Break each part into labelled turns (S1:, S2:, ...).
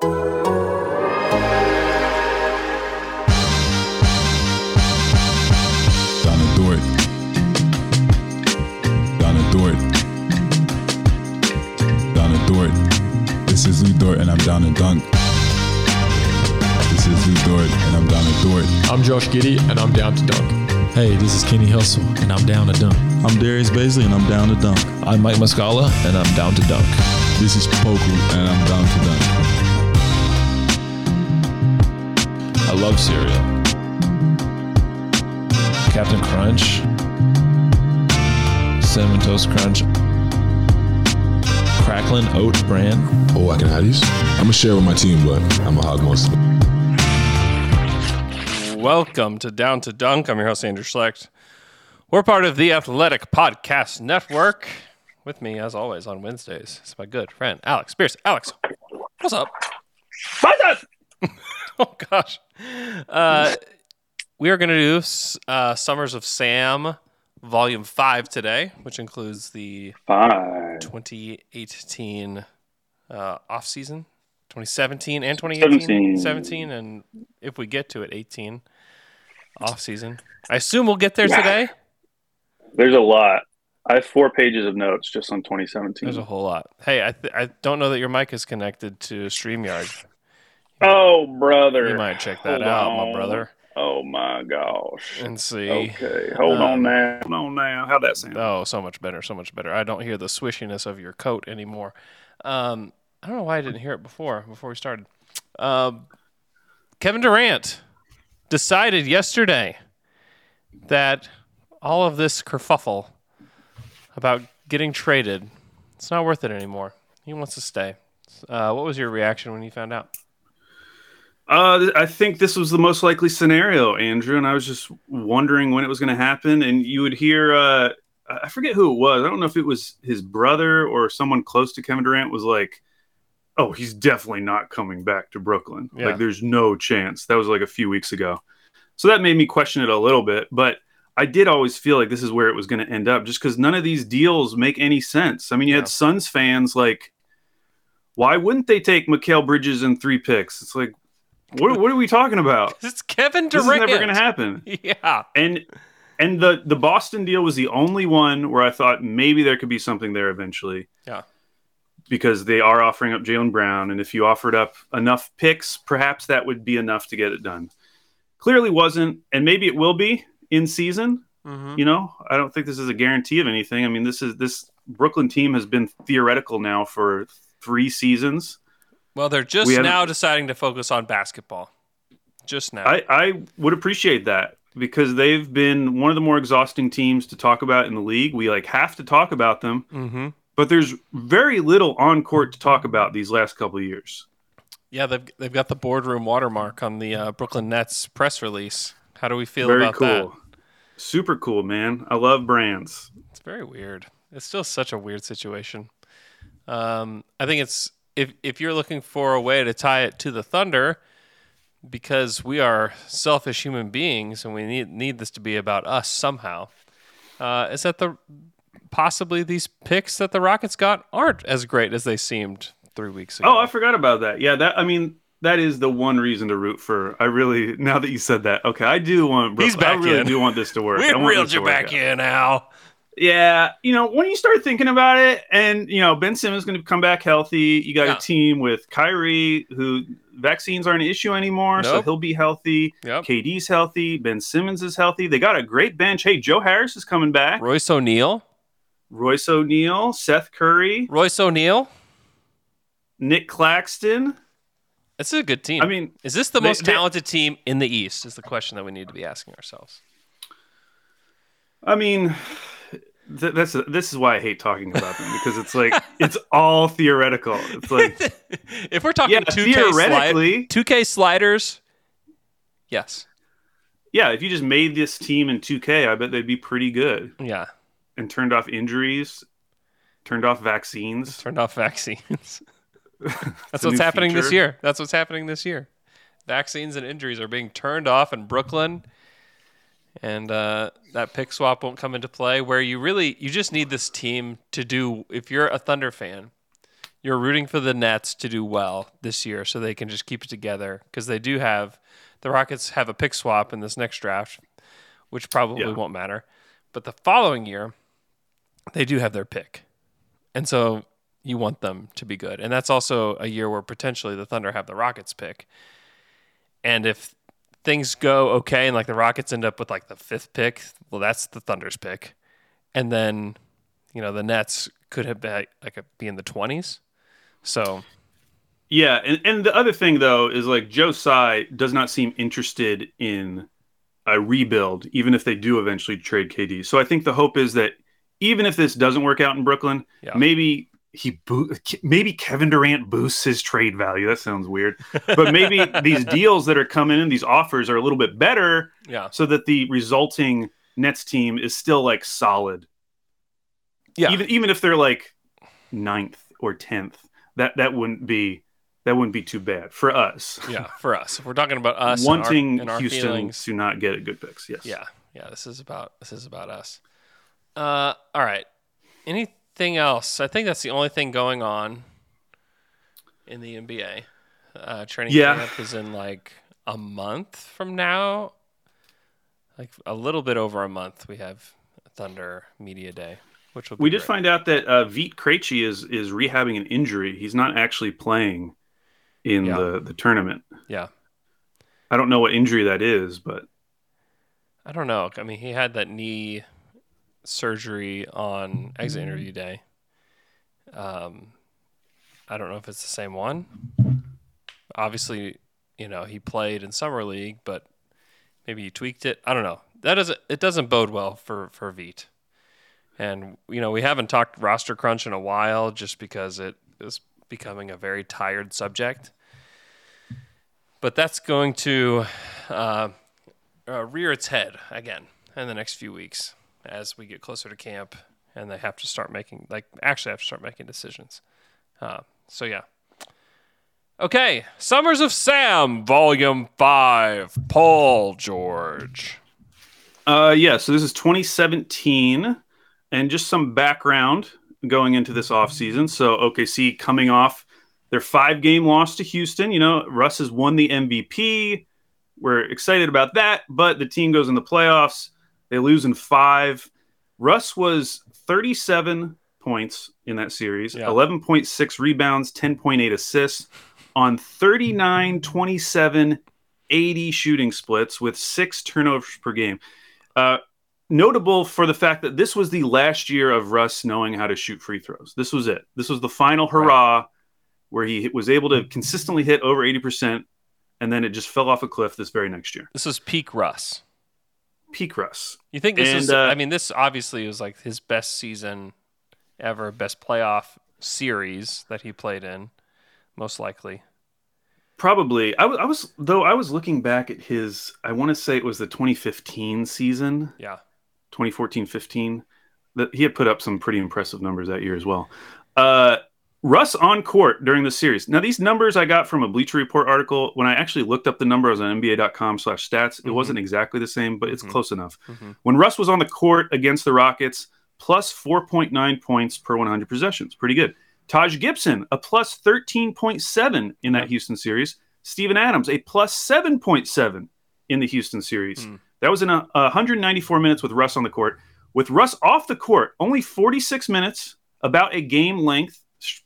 S1: Donna Dort. Donna Dort. Donna Dort. This is Lu Dort and I'm down to dunk. This is Lu Dort and I'm down to Dort.
S2: I'm Josh Giddey, and I'm down to dunk.
S3: Hey, this is Kenny Hustle, and I'm down to dunk.
S4: I'm Darius Bazley, and I'm down to dunk.
S5: I'm Mike Muscala, and I'm down to dunk.
S1: This is Poku and I'm down to dunk.
S5: I love cereal. Captain Crunch, Cinnamon Toast Crunch, Cracklin Oat Bran.
S6: Oh, I can have these? I'm gonna share with my team, but I'm a hog most of it.
S2: Welcome to Down to Dunk. I'm your host, Andrew Schlecht. We're part of the Athletic Podcast Network. With me, as always, on Wednesdays, is my good friend, Alex Pierce. Alex, what's up? What's up? oh, gosh. Uh, we are going to do uh, Summers of Sam Volume 5 today, which includes the
S7: Five.
S2: 2018 uh, off season, 2017 and 2018,
S7: 17.
S2: 17, and if we get to it, 18 off season. I assume we'll get there today.
S7: There's a lot. I have four pages of notes just on 2017.
S2: There's a whole lot. Hey, I th- I don't know that your mic is connected to Streamyard.
S7: Oh, brother.
S2: You might check that
S7: Hold
S2: out, my brother,
S7: Oh my gosh.
S2: and see.
S7: Okay, hold
S2: Um,
S7: on now. Hold on now. How'd that sound?
S2: Oh, so much better, so much better. I don't hear the swishiness of your coat anymore. Um, I don't know why I didn't hear it before before we started. Um, Kevin Durant decided yesterday that all of this kerfuffle about getting traded, it's not worth it anymore. He wants to stay. Uh, what was your reaction when you found out?
S7: Uh, I think this was the most likely scenario, Andrew, and I was just wondering when it was going to happen. And you would hear, uh, I forget who it was. I don't know if it was his brother or someone close to Kevin Durant was like, "Oh, he's definitely not coming back to Brooklyn.
S2: Yeah.
S7: Like, there's no chance." That was like a few weeks ago, so that made me question it a little bit. But I did always feel like this is where it was going to end up, just because none of these deals make any sense. I mean, you
S2: Yeah.
S7: had Suns fans like, why wouldn't they take Mikal Bridges and three picks? It's like, what, what are we talking about?
S2: It's Kevin Durant.
S7: This is never going to happen.
S2: Yeah.
S7: And and the the Boston deal was the only one where I thought maybe there could be something there eventually.
S2: Yeah.
S7: Because they are offering up Jaylen Brown, and if you offered up enough picks, perhaps that would be enough to get it done. Clearly wasn't, and maybe it will be in season.
S2: Mhm.
S7: You know, I don't think this is a guarantee of anything. I mean, this is this Brooklyn team has been theoretical now for three seasons.
S2: Well, they're just
S7: We
S2: now deciding to focus on basketball. Just now.
S7: I, I would appreciate that because they've been one of the more exhausting teams to talk about in the league. We like have to talk about them,
S2: mm-hmm.
S7: but there's very little on court to talk about these last couple of years.
S2: Yeah, they've they've got the boardroom watermark on the uh, Brooklyn Nets press release. How do we feel
S7: very
S2: about
S7: cool,
S2: that?
S7: super cool, man. I love brands.
S2: It's very weird. It's still such a weird situation. Um, I think it's if if you're looking for a way to tie it to the Thunder, because we are selfish human beings and we need need this to be about us somehow. Uh, is that the possibly these picks that the Rockets got aren't as great as they seemed three weeks ago?
S7: Oh, I forgot about that. Yeah, that I mean that is the one reason to root for. I really now that you said that, okay, I do want.
S2: He's back
S7: I really
S2: in.
S7: do want this to work.
S2: we
S7: I want
S2: reeled you back
S7: out.
S2: in now.
S7: Yeah, you know, when you start thinking about it, and you know, Ben Simmons going to come back healthy. You got
S2: Yeah.
S7: a team with Kyrie, who vaccines aren't an issue anymore, so he'll be healthy.
S2: Yep.
S7: KD's healthy. Ben Simmons is healthy. They got a great bench. Hey, Joe Harris is coming back.
S2: Royce O'Neale.
S7: Royce O'Neale, Seth Curry,
S2: Royce O'Neale.
S7: Nick Claxton.
S2: This is a good team.
S7: I mean,
S2: is this the
S7: they-
S2: most
S7: they-
S2: talented team in the East? Is the question that we need to be asking ourselves.
S7: I mean, th- that's this is why I hate talking about them because it's like it's all theoretical. It's like
S2: if we're talking
S7: Yeah,
S2: 2K,
S7: theoretically-
S2: slide, 2K sliders, yes.
S7: yeah, if you just made this team in 2K, I bet they'd be pretty good
S2: Yeah.
S7: and turned off injuries, turned off vaccines.
S2: Turned off vaccines. That's what's happening this year. That's what's happening this year. Vaccines and injuries are being turned off in Brooklyn. And uh, that pick swap won't come into play. Where you really, you just need this team to do. If you're a Thunder fan, you're rooting for the Nets to do well this year, so they can just keep it together. Because they do have, the Rockets have a pick swap in this next draft, which probably
S7: Yeah.
S2: won't matter. But the following year, they do have their pick, and so you want them to be good. And that's also a year where potentially the Thunder have the Rockets pick. And if things go okay and like the Rockets end up with like the fifth pick, well, that's the Thunder's pick. And then, you know, the Nets could have been like a, be in the 20s. So,
S7: Yeah, and, and the other thing though is like Joe Tsai does not seem interested in a rebuild, even if they do eventually trade KD. So I think the hope is that even if this doesn't work out in Brooklyn,
S2: Yeah.
S7: maybe he bo- maybe Kevin Durant boosts his trade value. That sounds weird, but maybe these deals that are coming in, these offers are a little bit better,
S2: yeah.
S7: so that the resulting Nets team is still like solid.
S2: Yeah.
S7: even even if they're like ninth or tenth, that that wouldn't be that wouldn't be too bad for us.
S2: yeah, for us. If we're talking about us and our-
S7: wanting
S2: and our,
S7: Houston
S2: feelings,
S7: to not get a good picks. Yes.
S2: Yeah, yeah. This is about this is about us. Uh, all right. Anything else? I think that's the only thing going on in the NBA. Uh, training
S7: Yeah.
S2: camp is in like a month from now. Like a little bit over a month, we have Thunder Media Day, which will
S7: We did
S2: great.
S7: find out that uh, Vit Krejci is is rehabbing an injury. He's not actually playing in
S2: Yeah.
S7: the the tournament.
S2: Yeah,
S7: I don't know what injury that is, but
S2: I don't know. I mean, he had that knee surgery on exit interview day. Um, I don't know if it's the same one. Obviously, you know, he played in summer league, but maybe he tweaked it. I don't know. That doesn't it doesn't bode well for for Vit. And you know, we haven't talked roster crunch in a while just because it is becoming a very tired subject. But that's going to uh, uh, rear its head again in the next few weeks as we get closer to camp and they have to start making like actually have to start making decisions. Uh, so yeah. Okay, Summers of Sam, Volume Five, Paul George.
S7: Uh, yeah, so this is 2017, and just some background going into this offseason. So, OKC coming off their five game loss to Houston. You know, Russ has won the MVP. We're excited about that, but the team goes in the playoffs. They lose in five. Russ was 37 points in that series,
S2: Yeah.
S7: 11.6 rebounds, 10.8 assists on 39, 27, 80 shooting splits with six turnovers per game. Uh, notable for the fact that this was the last year of Russ knowing how to shoot free throws. This was it. This was the final hurrah where he was able to consistently hit over 80%, and then it just fell off a cliff this very next year.
S2: This is peak Russ.
S7: Peak Russ.
S2: You think this
S7: And,
S2: is?
S7: uh,
S2: I mean, this obviously was like his best season ever, best playoff series that he played in, most likely.
S7: Probably. I was, I was though I was looking back at his I want to say it was the 2015 season,
S2: Yeah,
S7: 2014-15. That he had put up some pretty impressive numbers that year as well. Uh Russ on court during the series. Now these numbers I got from a Bleacher Report article. When I actually looked up the numbers on NBA.com slash stats. it wasn't mm-hmm. exactly the same, but it's mm-hmm. close enough. Mm-hmm. When Russ was on the court against the Rockets, plus 4.9 points per 100 possessions, pretty good. Taj Gibson, a plus 13.7 in that Houston series. Steven Adams, a plus 7.7 in the Houston series. Mm. That was in a 194 minutes with Russ on the court. With Russ off the court, only 46 minutes, about a game length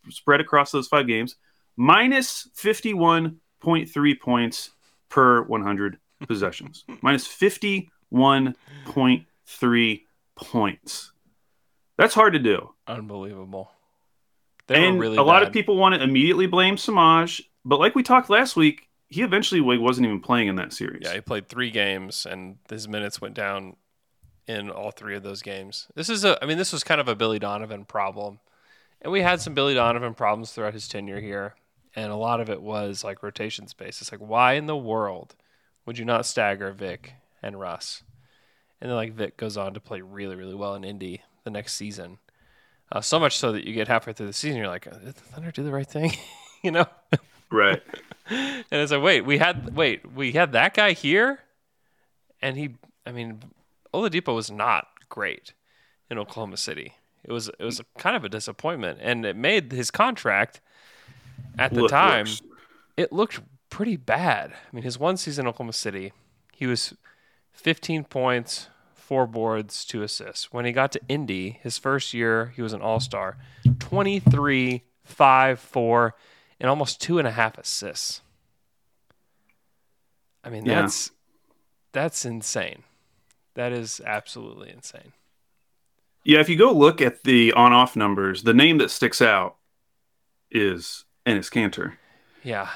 S7: spread across those five games, minus 51.3 points per 100 possessions. minus 51.3 points. That's hard to do.
S2: unbelievable. They
S7: and
S2: really
S7: a lot of people want to immediately blame Semaj, but like we talked last week, he eventually wasn't even playing in that series.
S2: Yeah, he played three games and his minutes went down in all three of those games. This is a, I mean, this was kind of a Billy Donovan problem, and we had some Billy Donovan problems throughout his tenure here, and a lot of it was like rotation space. It's like, why in the world would you not stagger Vic and Russ? And then like Vic goes on to play really, really well in Indy the next season. Uh, so much so that you get halfway through the season, you're like, did the Thunder do the right thing? you know?
S7: Right.
S2: and it's like, wait, we had wait, we had that guy here, and he, I mean, Oladipo was not great in Oklahoma City. It was it was kind of a disappointment, and it made his contract at the
S7: Look
S2: time. It looked pretty bad. I mean, his one season in Oklahoma City, he was 15 points, four boards, two assists. When he got to Indy, his first year, he was an All Star, 23, five, four, and almost two and a half assists. I mean,
S7: Yeah.
S2: that's that's insane. That is absolutely insane.
S7: Yeah, if you go look at the on-off numbers, the name that sticks out is Enes Kanter
S2: Yeah.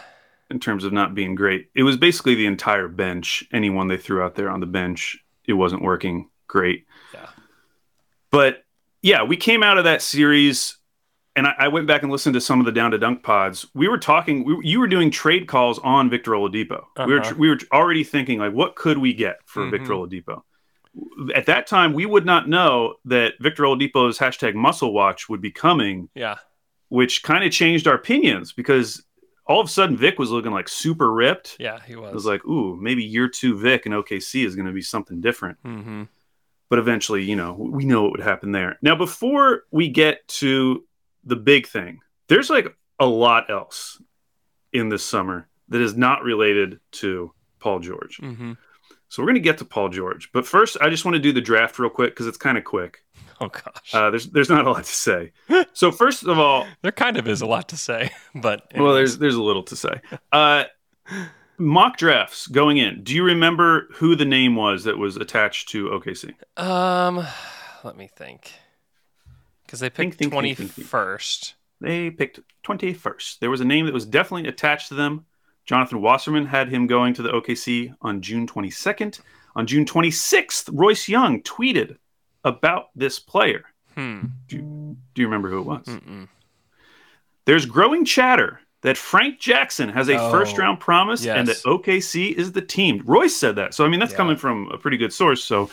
S7: in terms of not being great. It was basically the entire bench. Anyone they threw out there on the bench, it wasn't working great.
S2: Yeah.
S7: But yeah, we came out of that series, and I, I went back and listened to some of the Down to Dunk pods. We were talking. We, you were doing trade calls on Victor Oladipo. We were
S2: Uh-huh.
S7: we were already thinking like, what could we get for
S2: Mhm.
S7: Victor Oladipo? At that time, we would not know that Victor Oladipo's hashtag Muscle Watch would be coming,
S2: Yeah.
S7: which kind of changed our opinions because all of a sudden Vic was looking like super ripped.
S2: Yeah, he was.
S7: It was like, ooh, maybe year two Vic and OKC is going to be something different
S2: mm-hmm.
S7: but eventually, you know, we know what would happen there. Now, before we get to the big thing, there's like a lot else in this summer that is not related to Paul George.
S2: Mm-hmm.
S7: So we're going to get to Paul George, but first, I just want to do the draft real quick because it's kind of quick.
S2: Oh gosh.
S7: Uh, there's there's not a lot to say. So first of all,
S2: there kind of is a lot to say, but
S7: well, there's there's a little to say. Uh, mock drafts going in. Do you remember who the name was that was attached to OKC?
S2: um, let me think, because they picked twenty first.
S7: They picked 21st. There was a name that was definitely attached to them. Jonathan Wasserman had him going to the OKC on June 22nd. On June 26th, Royce Young tweeted about this player.
S2: Hmm.
S7: Do you, do you remember who it was?
S2: Mm-mm.
S7: There's growing chatter that Frank Jackson has a
S2: Oh,
S7: first round promise and that. OKC is the team. Royce said that. So, I mean, that's
S2: Yeah.
S7: coming from a pretty good source. So,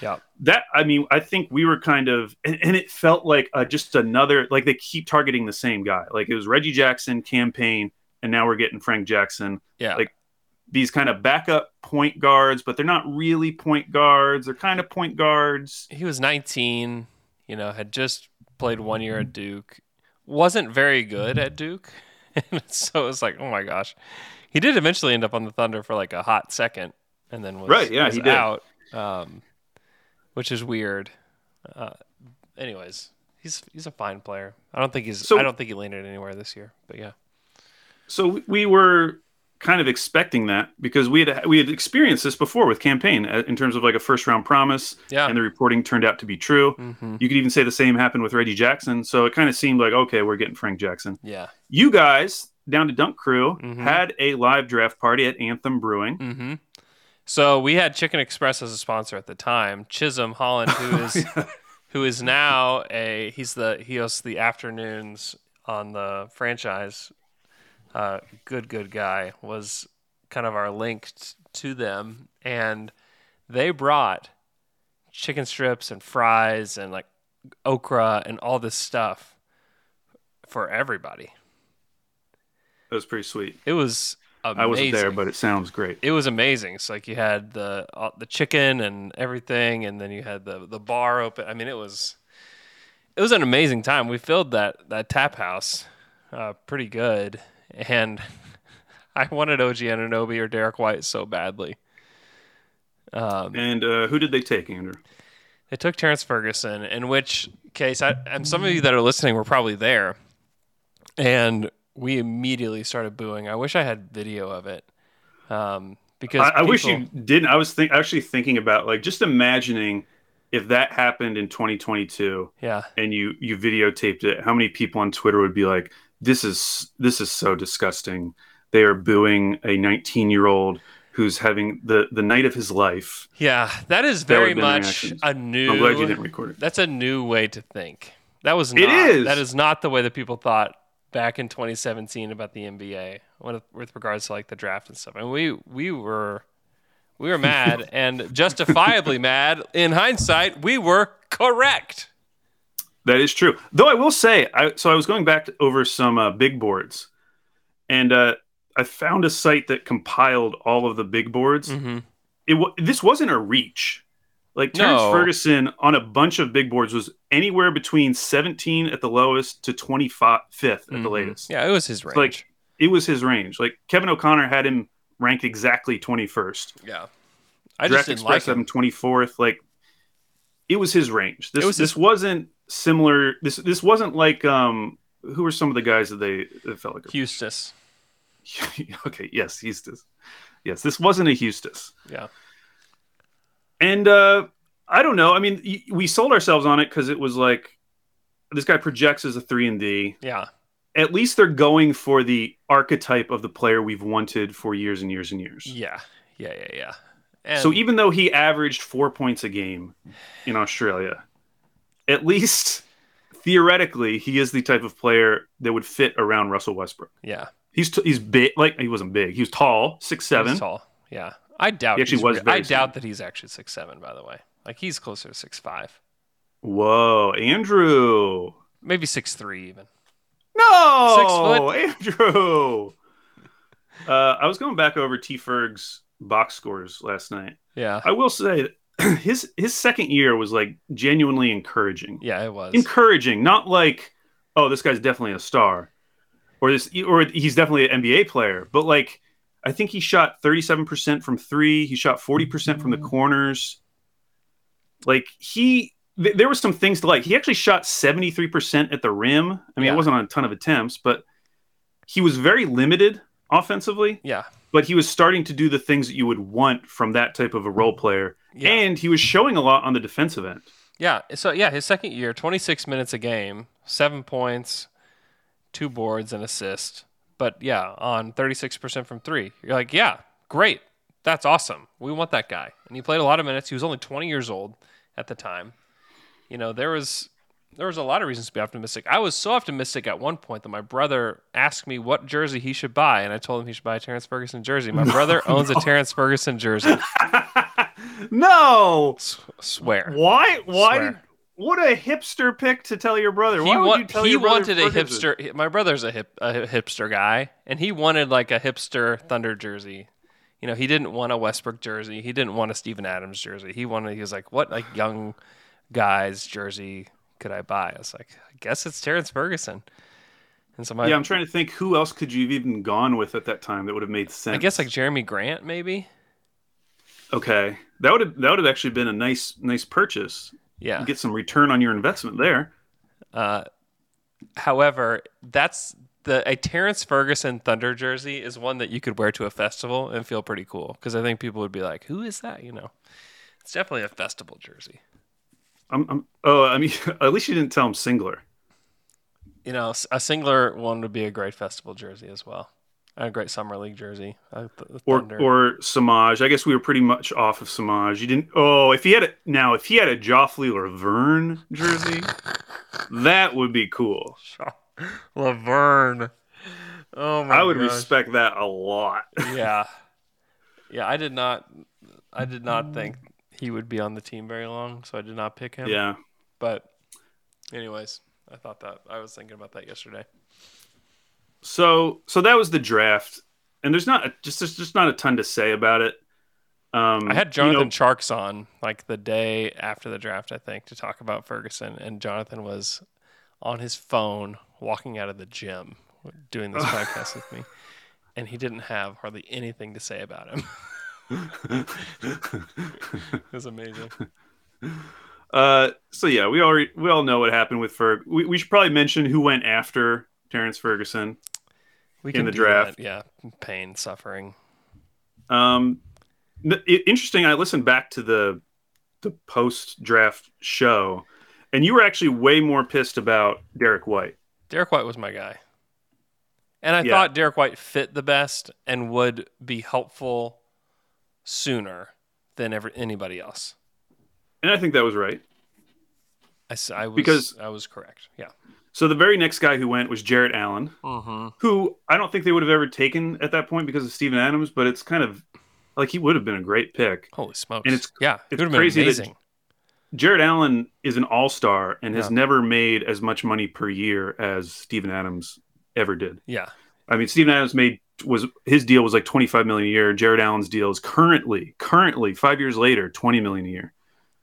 S2: Yeah.
S7: that I mean, I think we were kind of, and, and it felt like uh, just another, like they keep targeting the same guy. Like it was Reggie Jackson Cam Payne, and now we're getting Frank Jackson.
S2: Yeah.
S7: Like these kind of backup point guards, but they're not really point guards. They're kind of point guards.
S2: he was 19. You know, had just played one year at Duke. Wasn't very good at Duke, and so it was like, oh my gosh. He did eventually end up on the Thunder for like a hot second, and then was,
S7: Right, yeah, he did.
S2: out, um, which is weird. Uh, anyways, he's he's a fine player. I don't think he's.
S7: So-
S2: I don't think he landed anywhere this year, but yeah.
S7: So we- we were kind of expecting that because we had we had experienced this before with Cam Payne uh, in terms of like a first round promise,
S2: Yeah.
S7: and the reporting turned out to be true.
S2: Mm-hmm.
S7: You could even say the same happened with Reggie Jackson. So it kind of seemed like okay, we're getting Frank Jackson.
S2: Yeah.
S7: You guys down to Dunk Crew
S2: Mhm.
S7: had a live draft party at Anthem Brewing.
S2: Mm-hmm. So we had Chicken Express as a sponsor at the time. Chisholm Holland, who is who is now a he's the he hosts the afternoons on the franchise. Uh, good, good guy was kind of our link t- to them, and they brought chicken strips and fries and like okra and all this stuff for everybody.
S7: That was pretty sweet.
S2: It was amazing.
S7: I wasn't there, but it sounds great.
S2: it was amazing. It's like you had the uh, the chicken and everything, and then you had the the bar open. I mean, it was it was an amazing time. We filled that that tap house uh, pretty good, and I wanted OG Anunoby or Derrick White so badly. Um,
S7: And uh, who did they take, Andrew?
S2: they took Terrence Ferguson, in which case, I, and some of you that are listening were probably there, and we immediately started booing. I wish I had video of it, um, because
S7: I, I wish you didn't. I was think, actually thinking about like just imagining if that happened in 2022
S2: Yeah,
S7: and you you videotaped it. How many people on Twitter would be like, "This is this is so disgusting." They are booing a 19 year old who's having the the night of his life.
S2: Yeah, that is very
S7: would've
S2: much a new.
S7: I'm glad you didn't record it.
S2: That's a new way to think. That was not.
S7: It is.
S2: That is not the way that people thought back in 2017 about the NBA with, with regards to like the draft and stuff. And we we were we were mad and justifiably mad. In hindsight, we were correct.
S7: That is true. Though I will say, I, so I was going back to, over some uh, big boards, and uh, I found a site that compiled all of the big boards.
S2: Mm-hmm.
S7: It wa this wasn't a reach. Like Terrence
S2: No.
S7: Ferguson on a bunch of big boards was anywhere between 17 at the lowest to 25th at the latest.
S2: Mm-hmm. Yeah, it was his range.
S7: Like it was his range. Like Kevin O'Connor had him ranked exactly 21st.
S2: yeah, I just
S7: Draft
S2: didn't
S7: Express
S2: like him.
S7: him 24th. Like it was his range. This
S2: was
S7: this
S2: his-
S7: wasn't similar. This this wasn't like um who were some of the guys that they that felt like
S2: Huestis.
S7: okay yes Huestis yes this wasn't a Huestis
S2: Yeah.
S7: and uh I don't know I mean y- we sold ourselves on it because it was like this guy projects as a three and D
S2: Yeah.
S7: at least they're going for the archetype of the player we've wanted for years and years and years.
S2: Yeah. Yeah. Yeah. Yeah. And
S7: so even though he averaged four points a game in Australia, at least theoretically, he is the type of player that would fit around Russell Westbrook.
S2: yeah,
S7: He's t- he's big, like he wasn't big. He was tall, six seven.
S2: he's tall. Yeah, I doubt.
S7: He actually was
S2: re- I doubt that he's actually six seven. By the way, like he's closer to six five,
S7: Whoa, Andrew!
S2: maybe six three even.
S7: No, six foot. Andrew. Uh, I was going back over T Ferg's box scores last night.
S2: Yeah.
S7: I will say that his his second year was like genuinely encouraging.
S2: Yeah, it was.
S7: encouraging, not like, oh, this guy's definitely a star, or this, or he's definitely an NBA player. But like, I think he shot thirty seven percent from three. He shot forty percent from the mm-hmm. corners. Like he, th- there were some things to like. He actually shot seventy three percent at the rim. I mean,
S2: Yeah.
S7: it wasn't on a ton of attempts, but he was very limited offensively.
S2: yeah.
S7: But he was starting to do the things that you would want from that type of a role mm-hmm. player,
S2: Yeah.
S7: and he was showing a lot on the defensive end.
S2: Yeah. So yeah, his second year, 26 minutes a game, seven points, two boards, and assist. But yeah, on 36% from three, you're like, yeah, great, that's awesome. We want that guy. And he played a lot of minutes. He was only 20 years old at the time. You know, there was there was a lot of reasons to be optimistic. I was so optimistic at one point that my brother asked me what jersey he should buy, and I told him he should buy a Terrence Ferguson jersey. My brother owns a Terrence Ferguson jersey.
S7: No,
S2: Swear.
S7: Why? Why?
S2: Swear.
S7: What a hipster pick to tell your brother.
S2: he
S7: Why would
S2: wa-
S7: you tell
S2: he
S7: your brother He
S2: wanted a hipster. he- My brother's a hip a hipster guy, and he wanted like a hipster Thunder jersey. You know, he didn't want a Westbrook jersey. He didn't want a Steven Adams jersey. He wanted. He was like, "What like young guys jersey could I buy?" I was like, "I guess it's Terrence Ferguson." And so my,
S7: yeah, I'm trying to think who else could you have even gone with at that time that would have made sense.
S2: I guess like Jerami Grant maybe.
S7: okay, that would have that would have actually been a nice nice purchase.
S2: Yeah.
S7: Get some return on your investment there.
S2: Uh, however, that's the a Terrence Ferguson Thunder jersey is one that you could wear to a festival and feel pretty cool because I think people would be like, "Who is that?" You know, it's definitely a festival jersey.
S7: I'm, I'm oh, I mean, at least you didn't tell him singler.
S2: You know, a singler one would be a great festival jersey as well, a great summer league jersey.
S7: Or or Semaj. I guess we were pretty much off of Semaj. You didn't. Oh, if he had a now, if he had a Joffrey Lauvergne jersey, that would be cool.
S2: Lauvergne. Oh my!
S7: I would
S2: gosh.
S7: respect that a lot.
S2: yeah, yeah. I did not. I did not think he would be on the team very long, so I did not pick him.
S7: Yeah.
S2: But, anyways, I thought that I was thinking about that yesterday.
S7: So so that was the draft, and there's not just there's just not a ton to say about it. Um,
S2: I had
S7: you
S2: Jonathan
S7: know,
S2: Charks on like the day after the draft, I think, to talk about Ferguson, and Jonathan was on his phone walking out of the gym doing this podcast with me, and he didn't have hardly anything to say about him. it was amazing.
S7: uh, so yeah, we already we all know what happened with Ferg. We, we should probably mention who went after Terrence Ferguson
S2: We
S7: in
S2: can
S7: the draft.
S2: that, yeah, pain, suffering.
S7: Um, interesting. I listened back to the the post draft show, and you were actually way more pissed about Derrick White.
S2: Derrick White was my guy. And I
S7: Yeah.
S2: thought Derrick White fit the best and would be helpful sooner than ever anybody else.
S7: And I think that was right.
S2: I, I was
S7: Because-
S2: I was correct. Yeah.
S7: So the very next guy who went was Jarrett Allen,
S2: Mm-hmm.
S7: who I don't think they would have ever taken at that point because of Steven Adams, but it's kind of like he would have been a great pick.
S2: Holy smokes!
S7: And it's-
S2: yeah, it
S7: it's
S2: would have been
S7: crazy that-
S2: amazing.
S7: Jarrett Allen is an all-star and has
S2: Yeah.
S7: never made as much money per year as Steven Adams ever did.
S2: yeah,
S7: I mean, Steven Adams made was his deal was like 25 million a year. Jarrett Allen's deal is currently currently 5 years later 20 million a year.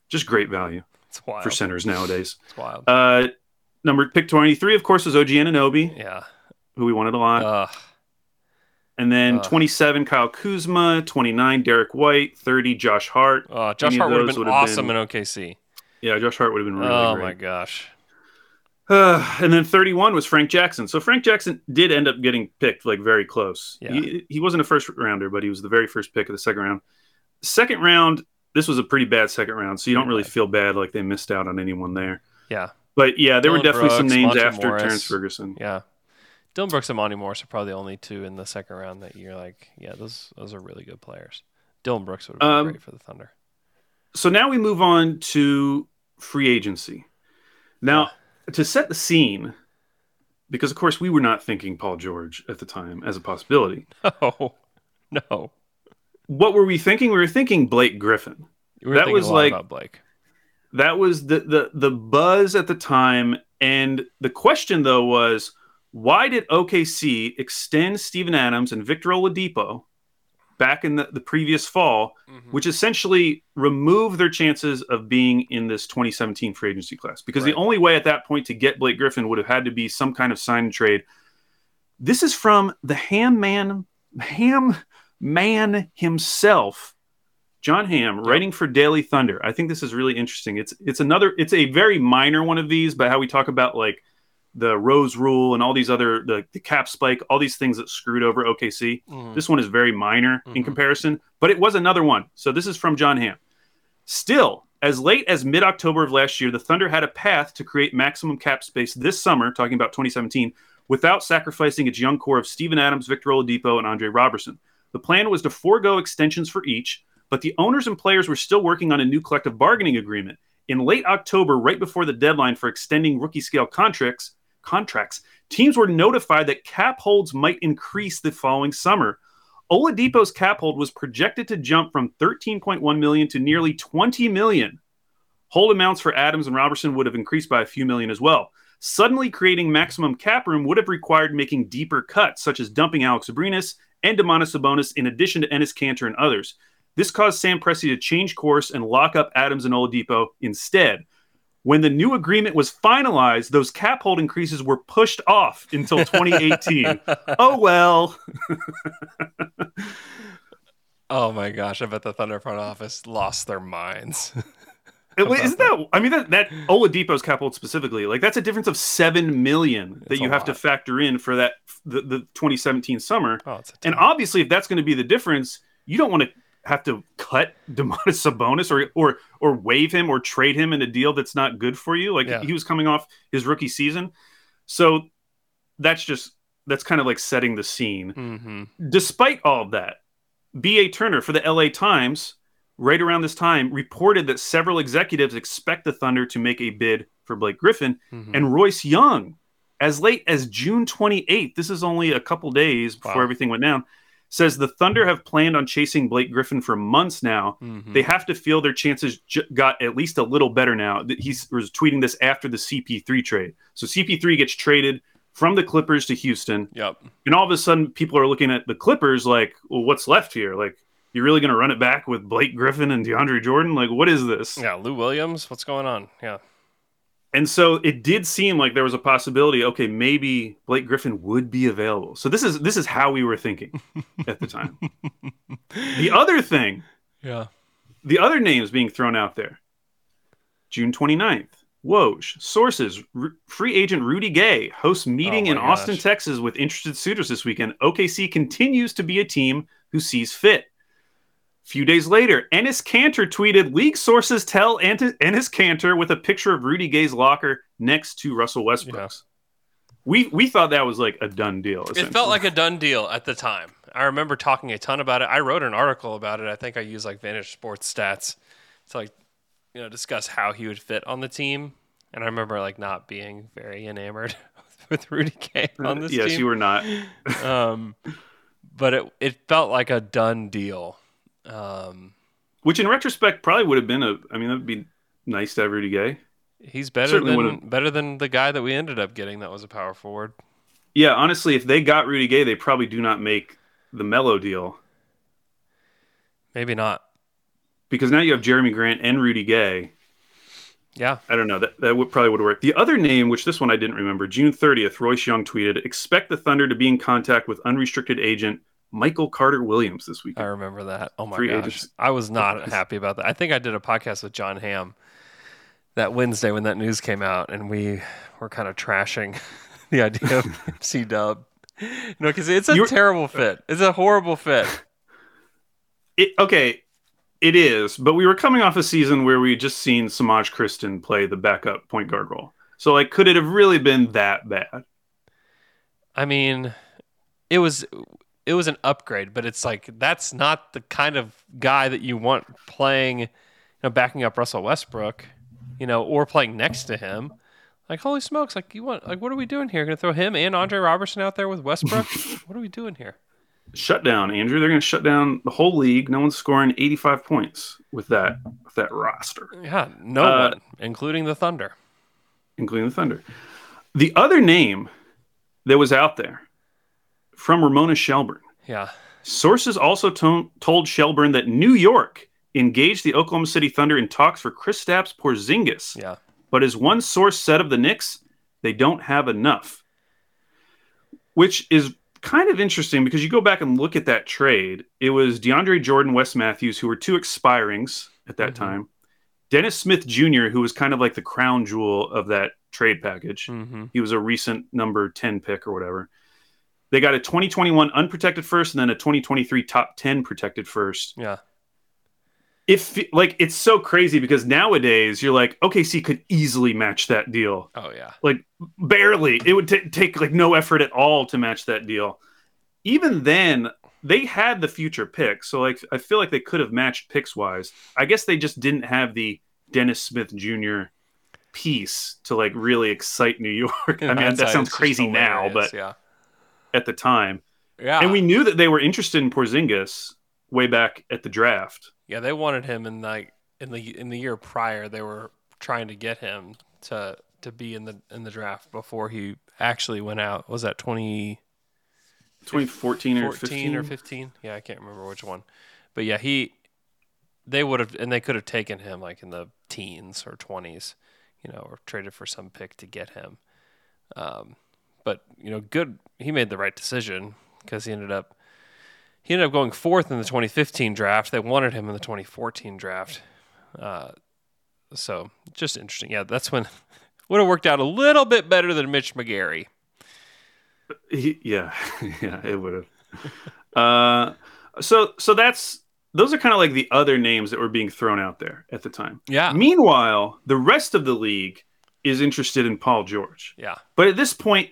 S7: Just great value
S2: it's wild.
S7: for centers nowadays.
S2: It's wild.
S7: Uh number pick 23 of course was OG Anunoby,
S2: yeah.
S7: who we wanted a lot.
S2: Uh,
S7: and then
S2: uh.
S7: 27 Kyle Kuzma, 29 Derrick White, 30 Josh Hart.
S2: uh, Josh
S7: Any
S2: Hart would have been awesome
S7: been-
S2: in OKC.
S7: Yeah, Josh Hart would have been really
S2: oh
S7: great.
S2: my gosh.
S7: Uh, and then 31 was Frank Jackson. So Frank Jackson did end up getting picked like very close.
S2: Yeah.
S7: He, he wasn't a first rounder, but he was the very first pick of the second round. Second round, this was a pretty bad second round, so you don't really feel bad like they missed out on anyone there.
S2: Yeah,
S7: But yeah, there were
S2: Dillon
S7: definitely some names
S2: Monte
S7: after
S2: Morris.
S7: Terrence Ferguson.
S2: yeah. Dillon Brooks and Monty Morris are probably the only two in the second round that you're like, yeah, those those are really good players. Dillon Brooks would have been
S7: Um,
S2: great for the Thunder.
S7: So now we move on to free agency. Now, to set the scene, because of course we were not thinking Paul George at the time as a possibility.
S2: No, no.
S7: What were we thinking? We were thinking Blake Griffin.
S2: We were
S7: That was like-
S2: about Blake.
S7: That was the, the the buzz at the time and the question though was why did okc extend Steven adams and victor oladipo back in the, the previous fall
S2: Mhm.
S7: which essentially removed their chances of being in this 2017 free agency class because
S2: Right.
S7: the only way at that point to get blake griffin would have had to be some kind of sign and trade this is from the ham man ham man himself John Hamm writing for Daily Thunder. I think this is really interesting. It's it's another it's a very minor one of these, but how we talk about like the Rose Rule and all these other the, the cap spike, all these things that screwed over OKC.
S2: Mhm.
S7: This one is very minor in
S2: Mhm.
S7: comparison, but it was another one. So this is from John Hamm. Still, as late as mid October of last year, the Thunder had a path to create maximum cap space this summer, talking about 2017, without sacrificing its young core of Steven Adams, Victor Oladipo, and Andre Roberson. The plan was to forego extensions for each, but the owners and players were still working on a new collective bargaining agreement. In late October, right before the deadline for extending rookie scale contracts, contracts, teams were notified that cap holds might increase the following summer. Oladipo's cap hold was projected to jump from 13.1 million to nearly 20 million. Hold amounts for Adams and Roberson would have increased by a few million as well. Suddenly creating maximum cap room would have required making deeper cuts, such as dumping Alex Abrines and Domantas Sabonis, in addition to Enes Kanter and others. This caused Sam Presti to change course and lock up Adams and Oladipo instead. When the new agreement was finalized, those cap hold increases were pushed off until 2018. oh well.
S2: Oh my gosh! I bet the Thunder front office lost their minds.
S7: Isn't that? I mean, that that Oladipo's cap hold specifically, like that's a difference of seven million that
S2: It's
S7: you have to factor in for that the, the 2017 summer.
S2: oh, it's a
S7: And obviously, if that's going to be the difference, you don't want to have to cut Domantas Sabonis or or or waive him or trade him in a deal that's not good for you. Like
S2: Yeah.
S7: he was coming off his rookie season, so that's just that's kind of like setting the scene.
S2: Mhm.
S7: Despite all of that, B.A. Turner for the LA Times, right around this time, reported that several executives expect the Thunder to make a bid for Blake Griffin
S2: Mhm.
S7: and Royce Young, as late as June 28th, this is only a couple days before
S2: Wow.
S7: everything went down, says the Thunder have planned on chasing Blake Griffin for months now.
S2: Mhm.
S7: They have to feel their chances j- got at least a little better now. He was tweeting this after the CP3 trade. So CP3 gets traded from the Clippers to Houston.
S2: Yep.
S7: And all of a sudden, people are looking at the Clippers like, well, what's left here? Like, you're really going to run it back with Blake Griffin and DeAndre Jordan? Like, what is this?
S2: Yeah. Lou Williams. What's going on? Yeah.
S7: And so it did seem like there was a possibility. Okay, maybe Blake Griffin would be available. So this is this is how we were thinking at the time. the other thing,
S2: Yeah.
S7: the other names being thrown out there. June 29th. Woj. Sources. R- free agent Rudy Gay hosts meeting
S2: Oh
S7: in
S2: my
S7: Austin. Texas with interested suitors this weekend. OKC continues to be a team who sees fit. Few days later, Enes Kanter tweeted, League sources tell Ent- Enes Kanter with a picture of Rudy Gay's locker next to Russell Westbrook's. We we thought that was like a done deal.
S2: It felt like a done deal at the time. I remember talking a ton about it. I wrote an article about it. I think I used like Vantage Sports stats to like you know discuss how he would fit on the team. And I remember like not being very enamored with Rudy Gay on this
S7: yes,
S2: team.
S7: you were not.
S2: um, but it it felt like a done deal. Um,
S7: Which in retrospect probably would have been a. I mean, that would be nice to have Rudy Gay.
S2: he's better
S7: Certainly
S2: than
S7: would've-
S2: better than the guy that we ended up getting that was a power forward.
S7: Yeah, honestly, if they got Rudy Gay, they probably do not make the Melo deal
S2: Maybe not.
S7: because now you have Jerami Grant and Rudy Gay.
S2: Yeah.
S7: I don't know. That that would probably would work. The other name, which this one I didn't remember, June 30th, Royce Young tweeted, "Expect the Thunder to be in contact with unrestricted agent Michael Carter Williams this week."
S2: I remember that. Oh my
S7: Free
S2: gosh. I was not happy about that. I think I did a podcast with John Hamm that Wednesday when that news came out and we were kind of trashing the idea of C Dub. No, because it's a
S7: You're-
S2: terrible fit. It's a horrible fit.
S7: It, okay, it is, but we were coming off a season where we had just seen Semaj Christon play the backup point guard role. So, like, could it have really been that bad?
S2: I mean, it was it was an upgrade, but it's like that's not the kind of guy that you want playing, you know, backing up Russell Westbrook, you know, or playing next to him. Like holy smokes! Like you want like what are we doing here? Going to throw him and Andre Roberson out there with Westbrook? what are we doing here?
S7: Shut down, Andrew. They're going to shut down the whole league. No one's scoring 85 points with that with that roster,
S2: Yeah, no
S7: Uh,
S2: one, including the Thunder.
S7: including the Thunder. The other name that was out there from Ramona Shelburne.
S2: Yeah,
S7: Sources also to- told Shelburne that New York engaged the Oklahoma City Thunder in talks for Chris Kristaps Porzingis.
S2: yeah,
S7: But as one source said of the Knicks, they don't have enough. Which is kind of interesting because you go back and look at that trade. It was DeAndre Jordan, Wes Matthews, who were two expirings at that
S2: Mhm.
S7: time. Dennis Smith Jr., who was kind of like the crown jewel of that trade package.
S2: hmm
S7: He was a recent number 10 pick or whatever. They got a 2021 unprotected first and then a 2023 top 10 protected first.
S2: yeah,
S7: If like it's so crazy because nowadays you're like OKC could easily match that deal.
S2: oh yeah,
S7: Like barely. It would ta take like no effort at all to match that deal. Even then, they had the future pick. So like I feel like they could have matched picks wise. I guess they just didn't have the Dennis Smith Jr. piece to like really excite New York. I mean, that sounds crazy now, but
S2: yeah,
S7: at the time.
S2: yeah,
S7: And we knew that they were interested in Porzingis way back at the draft.
S2: Yeah, they wanted him in like in the in the year prior. They were trying to get him to to be in the in the draft before he actually went out. Was that 2014
S7: 2014 or 15
S2: or 15? Yeah, I can't remember which one. But yeah, he they would have and they could have taken him like in the teens or 20s, you know, or traded for some pick to get him. Um, but you know, good. He made the right decision because he ended up he ended up going fourth in the 2015 draft. They wanted him in the 2014 draft. Uh, so just interesting. Yeah, that's when would have worked out a little bit better than Mitch McGary.
S7: He- yeah, yeah, it would have. uh, so, so that's those are kind of like the other names that were being thrown out there at the time.
S2: Yeah.
S7: Meanwhile, the rest of the league is interested in Paul George,
S2: Yeah.
S7: but at this point,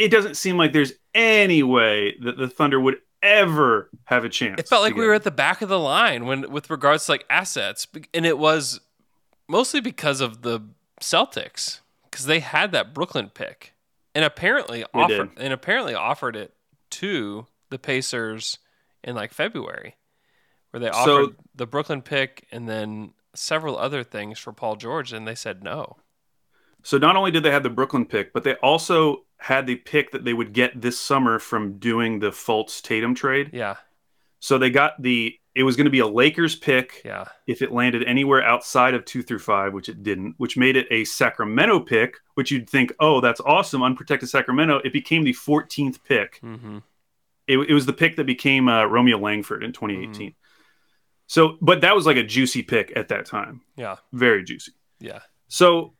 S7: it doesn't seem like there's any way that the Thunder would ever have a chance.
S2: It felt like we were at the back of the line when with regards to like assets, and it was mostly because of the Celtics because they had that Brooklyn pick, and apparently
S7: They
S2: offered
S7: did.
S2: and apparently offered it to the Pacers in like February, where they
S7: So-
S2: offered the Brooklyn pick and then several other things for Paul George, and they said no.
S7: So not only did they have the Brooklyn pick, but they also had the pick that they would get this summer from doing the Fultz Tatum trade.
S2: Yeah,
S7: So they got the it was going to be a Lakers pick
S2: yeah,
S7: if it landed anywhere outside of two through five, which it didn't, which made it a Sacramento pick, which you'd think, oh, that's awesome, unprotected Sacramento. It became the 14th pick.
S2: hmm
S7: It, it was the pick that became uh, Romeo Langford in 2018. So, but that was like a juicy pick at that time,
S2: yeah,
S7: very juicy.
S2: yeah.
S7: So,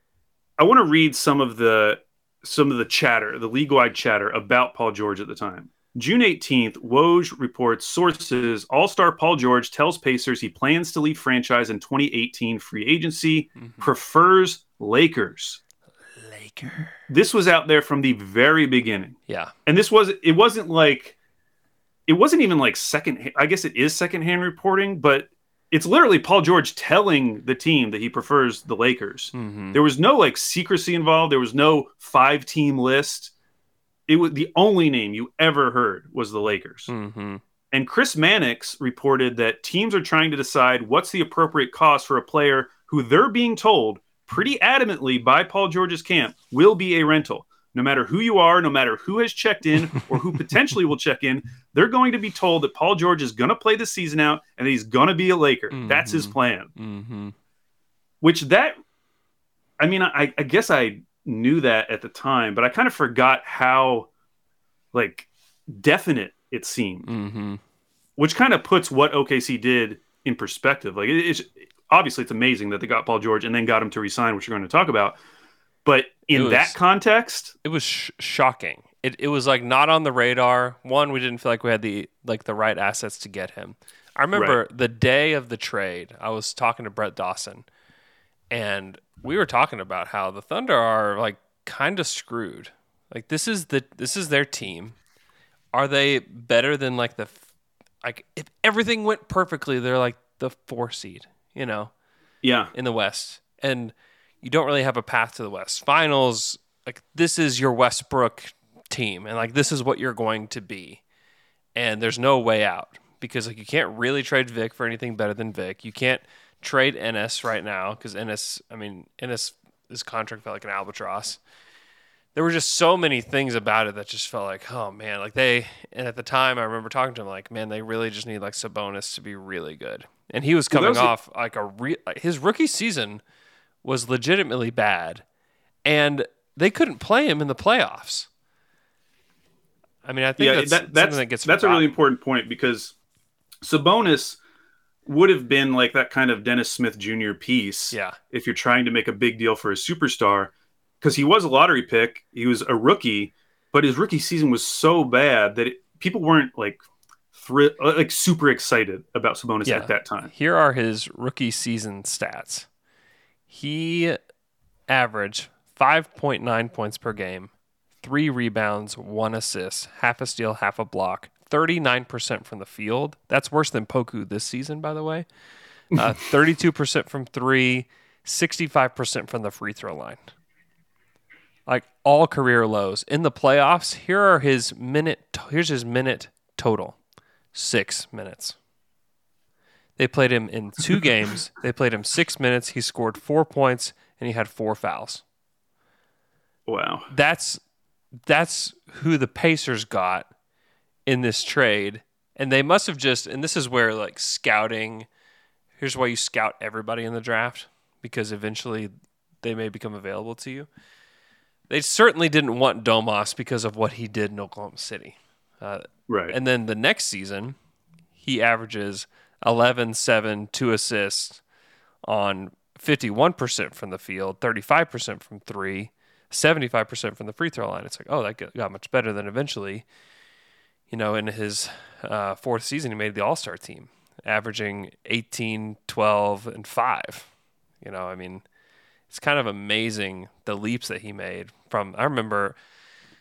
S7: I want to read some of the some of the chatter, the league-wide chatter about Paul George at the time. June 18th, Woj reports sources All-Star Paul George tells Pacers he plans to leave franchise in 2018 free agency,
S2: Mhm.
S7: prefers Lakers.
S2: Laker.
S7: This was out there from the very beginning.
S2: Yeah,
S7: And this was it wasn't like it wasn't even like second. I guess it is secondhand reporting, but it's literally Paul George telling the team that he prefers the Lakers.
S2: Mm-hmm.
S7: There was no like secrecy involved. There was no five team list. It was the only name you ever heard was the Lakers.
S2: Mm-hmm.
S7: And Chris Mannix reported that teams are trying to decide what's the appropriate cost for a player who they're being told pretty adamantly by Paul George's camp will be a rental. No matter who you are, no matter who has checked in or who potentially will check in, they're going to be told that Paul George is going to play the season out and he's going to be a Laker. That's his plan.
S2: Mm-hmm.
S7: Which that, I mean, I, I guess I knew that at the time, but I kind of forgot how, like, definite it seemed.
S2: Mm-hmm.
S7: Which kind of puts what OKC did in perspective. Like, it- it's obviously it's amazing that they got Paul George and then got him to resign, which we're going to talk about. But in
S2: was-
S7: that context,
S2: It was sh- shocking. It it was like not on the radar. One, we didn't feel like we had the like the right assets to get him. I remember the day of the trade. I was talking to Brett Dawson, and we were talking about how the Thunder are like kind of screwed. Like this is the this is their team. Are they better than like the like if everything went perfectly, they're like the four seed, you know,
S7: yeah,
S2: in the West, and you don't really have a path to the West Finals. Like this is your Westbrook team, and like this is what you're going to be, and there's no way out because like you can't really trade Vic for anything better than Vic. You can't trade Enes right now because Enes, I mean Enes, his contract felt like an albatross. There were just so many things about it that just felt like, oh man, like they. And at the time, I remember talking to him like, man, they really just need like Sabonis to be really good, and he was
S7: Well,
S2: coming
S7: a-
S2: off like a re- his rookie season was legitimately bad, and they couldn't play him in the playoffs. I mean, I think that's
S7: that,
S2: something
S7: that's
S2: that gets
S7: that's a really important point because Sabonis would have been like that kind of Dennis Smith Jr. piece.
S2: Yeah.
S7: If you're trying to make a big deal for a superstar, because he was a lottery pick, he was a rookie, but his rookie season was so bad that it, people weren't like thri- like super excited about Sabonis
S2: Yeah.
S7: at that time.
S2: Here are his rookie season stats. He averaged 5.9 points per game, three rebounds, one assist, half a steal, half a block, 39% from the field. That's worse than Poku this season, by the way. Uh, 32% from three, 65% from the free throw line. Like all career lows. In the playoffs, here are his minute here's his minute total. 6 minutes. They played him in two games. They played him 6 minutes. He scored 4 points and he had 4 fouls.
S7: Wow.
S2: That's that's who the Pacers got in this trade. And they must have just and this is where like scouting here's why you scout everybody in the draft because eventually they may become available to you. They certainly didn't want Domas because of what he did in Oklahoma City. Uh,
S7: Right.
S2: And then the next season, he averages 11, 7, 2 assists on 51% from the field, 35% from three, 75% from the free throw line. It's like, oh, that got- much better than eventually, you know, in his uh, fourth season, he made the All Star team, averaging 18, 12, and 5. You know, I mean, it's kind of amazing the leaps that he made from. I remember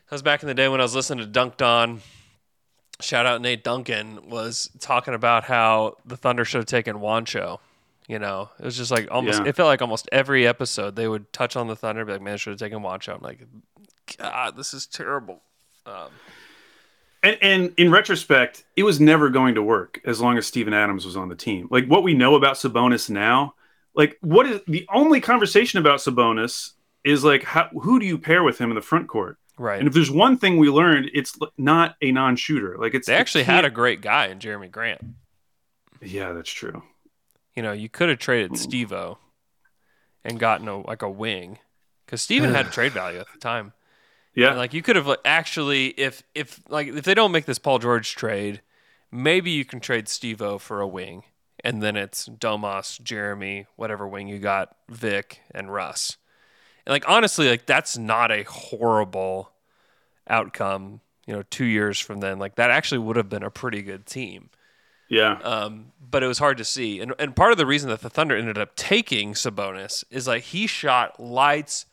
S2: that was back in the day when I was listening to Dunked On. Shout out Nate Duncan was talking about how the Thunder should have taken Wancho. You know, it was just like almost.
S7: Yeah.
S2: It felt like almost every episode they would touch on the Thunder, be like, "Man, should have taken Wancho." I'm like, God, this is terrible. Um,
S7: And, and in retrospect, it was never going to work as long as Steven Adams was on the team. Like what we know about Sabonis now, like what is the only conversation about Sabonis is like how, who do you pair with him in the front court?
S2: Right.
S7: And if there's one thing we learned, it's not a non-shooter. Like it's
S2: they
S7: it
S2: actually had a great guy in Jerami Grant.
S7: yeah, that's true.
S2: You know, you could have traded hmm. Steve-O and gotten a, like a wing because Steven had trade value at the time.
S7: Yeah,
S2: And, like you could have like, actually, if if like if they don't make this Paul George trade, maybe you can trade Steve-O for a wing, and then it's Domas, Jerami, whatever wing you got, Vic and Russ. And like honestly, like that's not a horrible outcome. You know, two years from then, like that actually would have been a pretty good team.
S7: yeah,
S2: Um, but it was hard to see. And and part of the reason that the Thunder ended up taking Sabonis is like he shot lights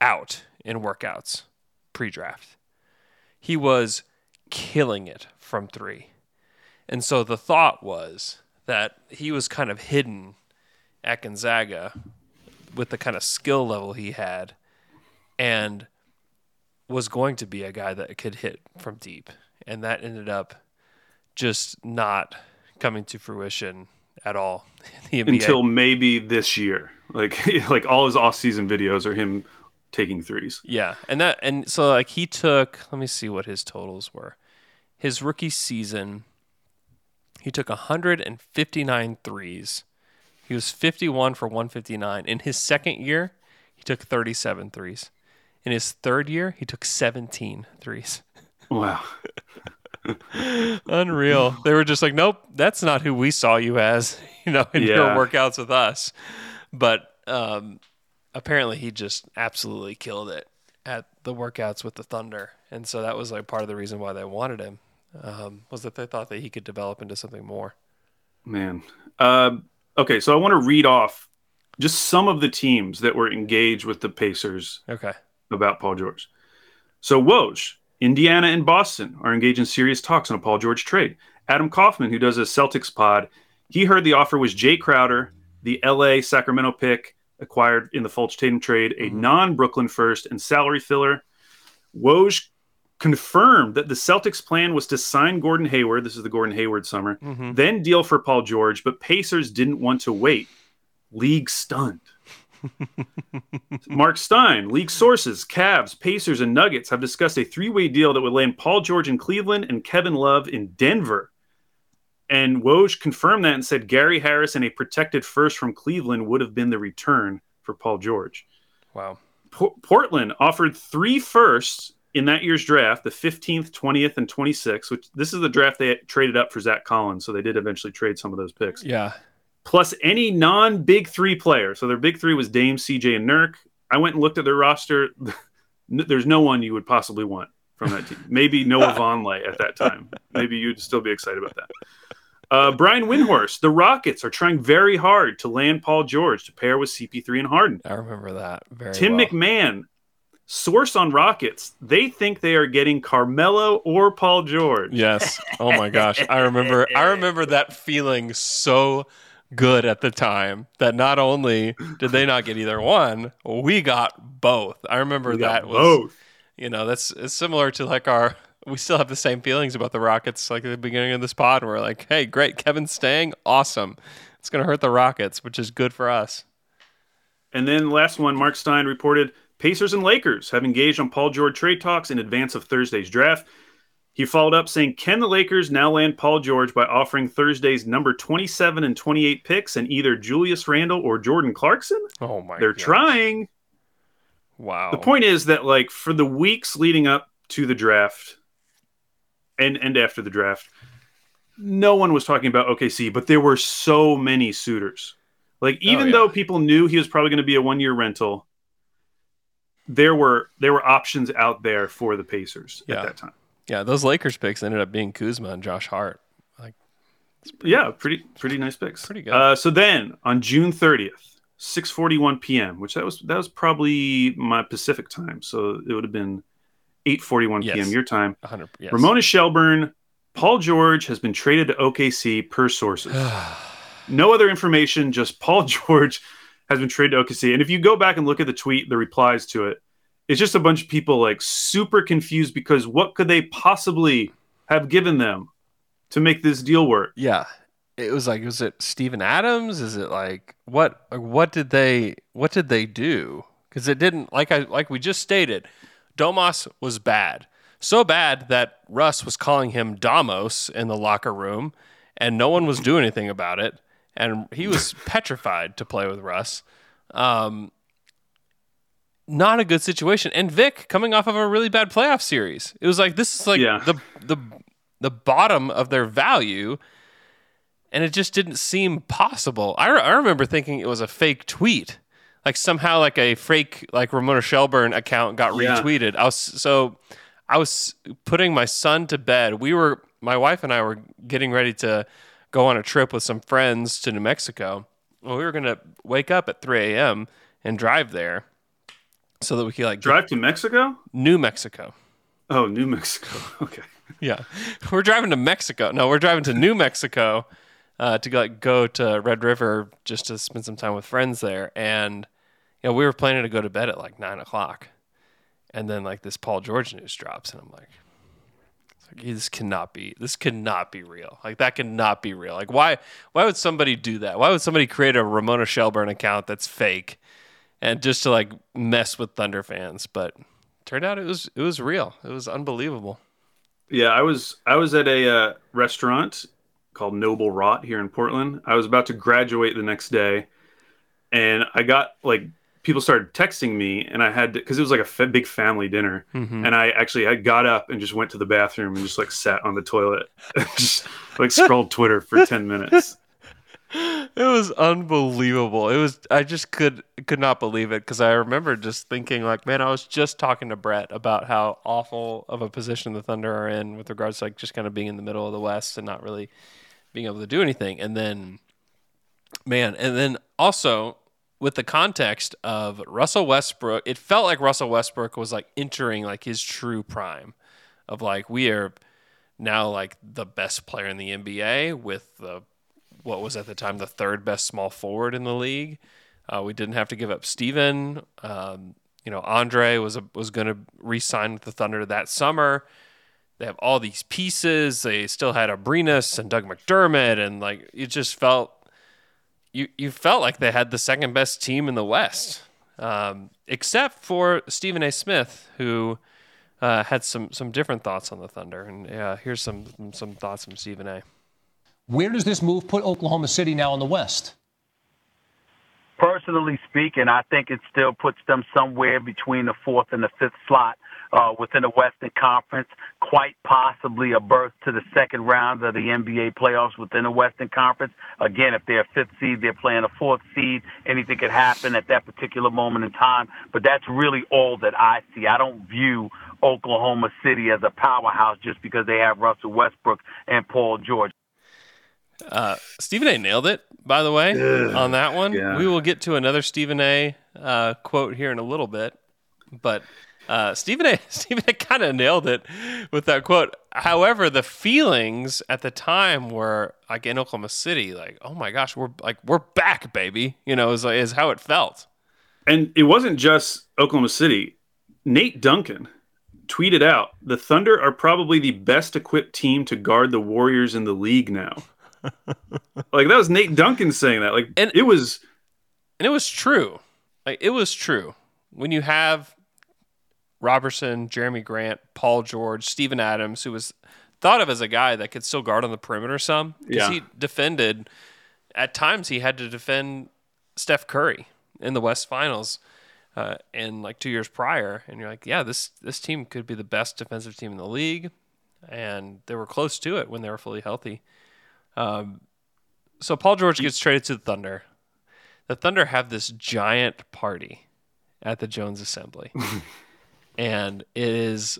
S2: out in workouts pre-draft. He was killing it from 3. And so the thought was that he was kind of hidden at Gonzaga with the kind of skill level he had and was going to be a guy that could hit from deep. And that ended up just not coming to fruition at all the NBA.
S7: Until maybe this year. Like like all his off season videos are him taking threes.
S2: Yeah, and that and so like he took. Let me see what his totals were. His rookie season, he took 159 threes. He was 51 for 159. In his second year, he took 37 threes. In his third year, he took 17 threes.
S7: Wow.
S2: Unreal. They were just like, nope, that's not who we saw you as, you know, in your workouts with us. But um, apparently he just absolutely killed it at the workouts with the Thunder. And so that was like part of the reason why they wanted him um, was that they thought that he could develop into something more.
S7: Man. Uh, okay, so I want to read off just some of the teams that were engaged with the Pacers
S2: Okay.
S7: about Paul George. So Woj, Indiana and Boston are engaged in serious talks on a Paul George trade. Adam Kaufman, who does a Celtics pod, he heard the offer was Jae Crowder, the LA Sacramento pick acquired in the Fultz Tatum trade, a mm-hmm. non Brooklyn first and salary filler. Woj confirmed that the Celtics plan was to sign Gordon Hayward. This is the Gordon Hayward summer,
S2: Mhm.
S7: then deal for Paul George, but Pacers didn't want to wait. League stunned. Mark Stein, league sources, Cavs, Pacers, and Nuggets have discussed a three way deal that would land Paul George in Cleveland and Kevin Love in Denver. And Woj confirmed that and said Gary Harris and a protected first from Cleveland would have been the return for Paul George.
S2: Wow.
S7: Por- Portland offered three firsts in that year's draft, the 15th, 20th, and 26th, which this is the draft they traded up for Zach Collins. So they did eventually trade some of those picks
S2: Yeah.
S7: plus any non big three player. So their big three was Dame, CJ, and Nurk. I went and looked at their roster. There's no one you would possibly want from that team. Maybe Noah Vonleh at that time. Maybe you'd still be excited about that. Uh, Brian Windhorst, the Rockets are trying very hard to land Paul George to pair with CP3 and Harden.
S2: I remember that very
S7: Tim
S2: well.
S7: McMahon, source on Rockets, they think they are getting Carmelo or Paul George.
S2: Yes. Oh my gosh. I remember I remember that feeling so good at the time that not only did they not get either one, we got both. I remember that was
S7: both.
S2: you know, that's it's similar to like our we still have the same feelings about the Rockets like at the beginning of this pod. We're like, hey, great, Kevin's staying, awesome. It's gonna hurt the Rockets, which is good for us.
S7: And then last one, Mark Stein reported Pacers and Lakers have engaged on Paul George trade talks in advance of Thursday's draft. He followed up saying, Can the Lakers now land Paul George by offering Thursday's number 27 and 28 picks and either Julius Randle or Jordan Clarkson?
S2: Oh my
S7: They're
S2: gosh.
S7: trying.
S2: Wow.
S7: The point is that, like, for the weeks leading up to the draft and, and after the draft, no one was talking about OKC, but there were so many suitors. Like, oh, even
S2: yeah.
S7: though people knew he was probably going to be a one year rental, there were there were options out there for the Pacers
S2: Yeah.
S7: at that time.
S2: Yeah, those Lakers picks ended up being Kuzma and Josh Hart. Like
S7: Yeah, pretty pretty nice picks.
S2: Pretty good.
S7: Uh, so then on June 30th, 6:41 p.m., which that was that was probably my Pacific time, so it would have been 8:41
S2: Yes.
S7: p.m. your time.
S2: 100 yes.
S7: Ramona Shelburne, Paul George has been traded to OKC per sources. no other information, just Paul George has been traded to OKC. And if you go back and look at the tweet, the replies to it, it's just a bunch of people like super confused because what could they possibly have given them to make this deal work?
S2: Yeah. It was like was it Steven Adams? Is it like what what did they what did they do? Cuz it didn't like I like we just stated, Domas was bad. So bad that Russ was calling him Damos in the locker room and no one was doing anything about it and he was petrified to play with Russ. Um not a good situation. And Vic coming off of a really bad playoff series. It was like this is like
S7: Yeah.
S2: the the the bottom of their value and it just didn't seem possible. I, re- I remember thinking it was a fake tweet. Like somehow like a fake like Ramona Shelburne account got
S7: Yeah.
S2: retweeted. I was so I was putting my son to bed. We were my wife and I were getting ready to go on a trip with some friends to New Mexico. Well, we were gonna wake up at 3 a.m. and drive there so that we could like
S7: Drive to Mexico?
S2: New Mexico.
S7: Oh, New Mexico. Okay.
S2: yeah, we're driving to Mexico. No, we're driving to New Mexico uh, to like go to Red River just to spend some time with friends there. And you know, we were planning to go to bed at like nine o'clock, and then like this Paul George news drops, and I'm like, like, this cannot be this cannot be real. Like that cannot be real. Like why why would somebody do that? Why would somebody create a ramona shelburne account that's fake and just to like mess with thunder fans? But turned out it was it was real. It was unbelievable.
S7: Yeah i was i was at a uh, restaurant called noble rot here in portland. I was about to graduate the next day and i got like people started texting me and I had cause it was like a f- big family dinner. Mm-hmm. And I actually, I got up and just went to the bathroom and just like sat on the toilet, just like scrolled Twitter for 10 minutes.
S2: It was unbelievable. It was, I just could, could not believe it. Cause I remember just thinking like, man, I was just talking to Brett about how awful of a position the Thunder are in with regards to like just kind of being in the middle of the West and not really being able to do anything. And then, man, and then also with the context of Russell Westbrook, it felt like Russell Westbrook was like entering like his true prime of like we are now like the best player in the NBA with the what was at the time the third best small forward in the league. Uh, we didn't have to give up Steven. Um, you know, Andre was a, was going to re-sign with the Thunder that summer. They have all these pieces. They still had Abrines and Doug McDermott, and like it just felt you you felt like they had the second best team in the West, um, except for Stephen A. Smith, who uh, had some some different thoughts on the Thunder. And uh, here's some some thoughts from Stephen A.
S8: Where does this move put Oklahoma City now in the West?
S9: Personally speaking, I think it still puts them somewhere between the fourth and the fifth slot uh, within the Western Conference, quite possibly a berth to the second round of the NBA playoffs within the Western Conference. Again, if they're a fifth seed, they're playing a fourth seed. Anything could happen at that particular moment in time, but that's really all that I see. I don't view Oklahoma City as a powerhouse just because they have Russell Westbrook and Paul George.
S2: Uh, Stephen A. nailed it, by the way, Ugh, on that one. Yeah. We will get to another Stephen A. Uh, quote here in a little bit, but uh, Stephen A. Stephen A. kind of nailed it with that quote. However, the feelings at the time were like in Oklahoma City, like, oh my gosh, we're like we're back, baby. You know, is is how it felt.
S7: And it wasn't just Oklahoma City. Nate Duncan tweeted out, "The Thunder are probably the best equipped team to guard the Warriors in the league now." like that was Nate Duncan saying that. Like and, it was,
S2: and it was true. Like it was true when you have Roberson, Jerami Grant, Paul George, Steven Adams, who was thought of as a guy that could still guard on the perimeter some because yeah. he defended. At times, he had to defend Steph Curry in the West Finals, uh, and like two years prior. And you're like, yeah, this this team could be the best defensive team in the league, and they were close to it when they were fully healthy. Um, so Paul George gets traded to the Thunder. The Thunder have this giant party at the Jones Assembly. and it is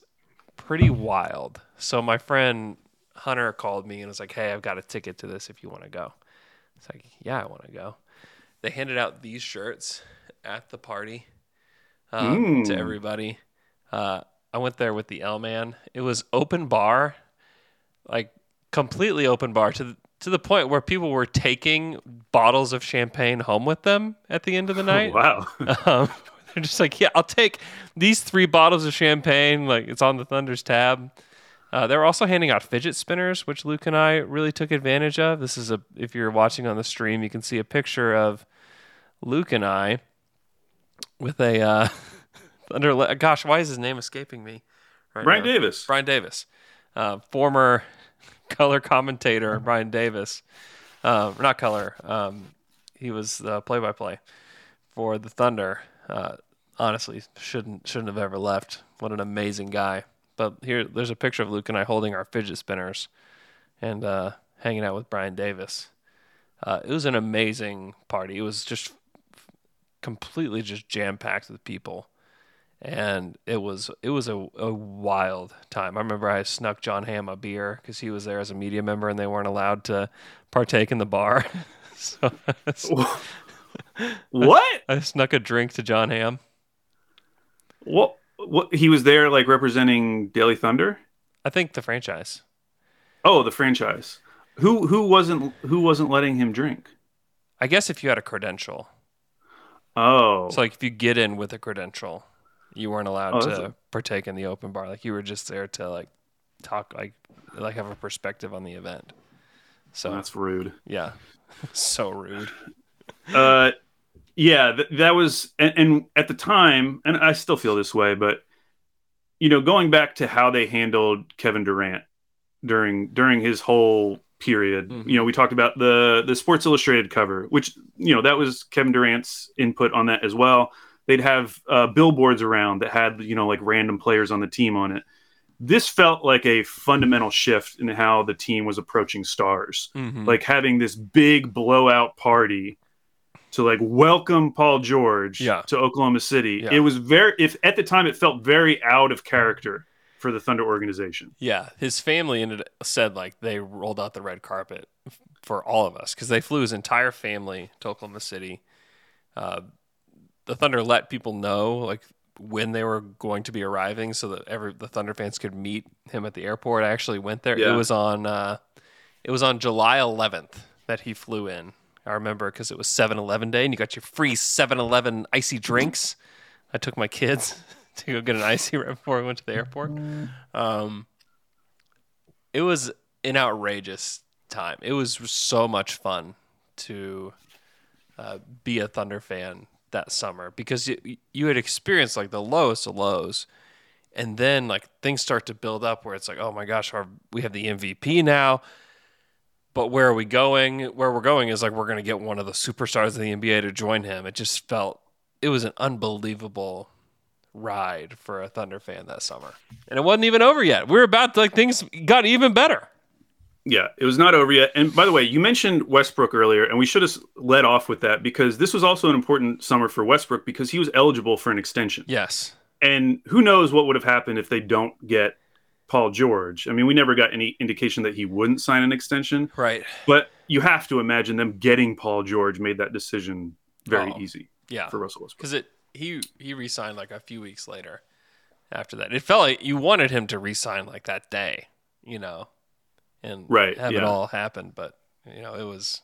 S2: pretty wild. So my friend Hunter called me and was like, "Hey, I've got a ticket to this if you want to go." It's like, "Yeah, I want to go." They handed out these shirts at the party um, mm. to everybody. Uh, I went there with the L man. It was open bar, like completely open bar to the, to the point where people were taking bottles of champagne home with them at the end of the night.
S7: wow.
S2: Um, they're just like, yeah, I'll take these three bottles of champagne. Like it's on the Thunder's tab. Uh, they're also handing out fidget spinners, which Luke and I really took advantage of. This is a if you're watching on the stream, you can see a picture of Luke and I with a uh, Thunder. Gosh, why is his name escaping me?
S7: Right Brian now? Davis.
S2: Brian Davis, uh, former color commentator. Brian Davis, uh, not color. Um, he was play-by-play for the Thunder uh, honestly shouldn't shouldn't have ever left. What an amazing guy. But here, there's a picture of Luke and I holding our fidget spinners and uh, hanging out with Brian Davis. Uh, it was an amazing party. It was just completely just jam packed with people, and it was it was a, a wild time. I remember I snuck John Hamm a beer because he was there as a media member, and they weren't allowed to partake in the bar. so
S7: what?
S2: I, I snuck a drink to John Hamm.
S7: What? What? He was there, like representing Daily Thunder.
S2: I think the franchise.
S7: Oh, the franchise. Who who wasn't who wasn't letting him drink?
S2: I guess if you had a credential.
S7: Oh.
S2: So like if you get in with a credential, you weren't allowed
S7: Oh,
S2: to
S7: a-
S2: partake in the open bar. Like you were just there to like talk like like have a perspective on the event. So
S7: that's rude.
S2: Yeah. so rude.
S7: Uh, yeah, th- that was, and, and at the time, and I still feel this way, but you know, going back to how they handled Kevin Durant during during his whole period, you know, we talked about the the Sports Illustrated cover, which you know that was Kevin Durant's input on that as well. They'd have uh, billboards around that had you know like random players on the team on it. This felt like a fundamental shift in how the team was approaching stars
S2: Mhm.
S7: like having this big blowout party to like welcome Paul George
S2: Yeah.
S7: to Oklahoma City.
S2: Yeah.
S7: It was very if at the time it felt very out of character for the Thunder organization.
S2: Yeah, his family ended said like they rolled out the red carpet for all of us because they flew his entire family to Oklahoma City. Uh, the Thunder let people know like when they were going to be arriving, so that every the Thunder fans could meet him at the airport. I actually went there.
S7: Yeah.
S2: It was on uh, it was on July 11th that he flew in. I remember because it was 7-Eleven day, and you got your free 7-Eleven icy drinks. I took my kids to go get an icy right before we went to the airport. Um, it was an outrageous time. It was so much fun to uh, be a Thunder fan that summer because you, you had experienced like the lowest of lows, and then like things start to build up where it's like, oh my gosh, our, we have the MVP now. But where are we going? Where we're going is like we're going to get one of the superstars of the NBA to join him. It just felt it was an unbelievable ride for a Thunder fan that summer. And it wasn't even over yet. We were about to, like things got even better.
S7: Yeah, it was not over yet. And by the way, you mentioned Westbrook earlier, and we should have led off with that because this was also an important summer for Westbrook because he was eligible for an extension.
S2: Yes.
S7: And who knows what would have happened if they don't get Paul George. I mean, we never got any indication that he wouldn't sign an extension.
S2: Right.
S7: But you have to imagine them getting Paul George made that decision very
S2: Oh,
S7: easy
S2: Yeah.
S7: for Russell Westbrook.
S2: Because it he he re-signed like a few weeks later after that. It felt like you wanted him to re-sign like that day, you know, and
S7: Right,
S2: have it all happen. But you know, it was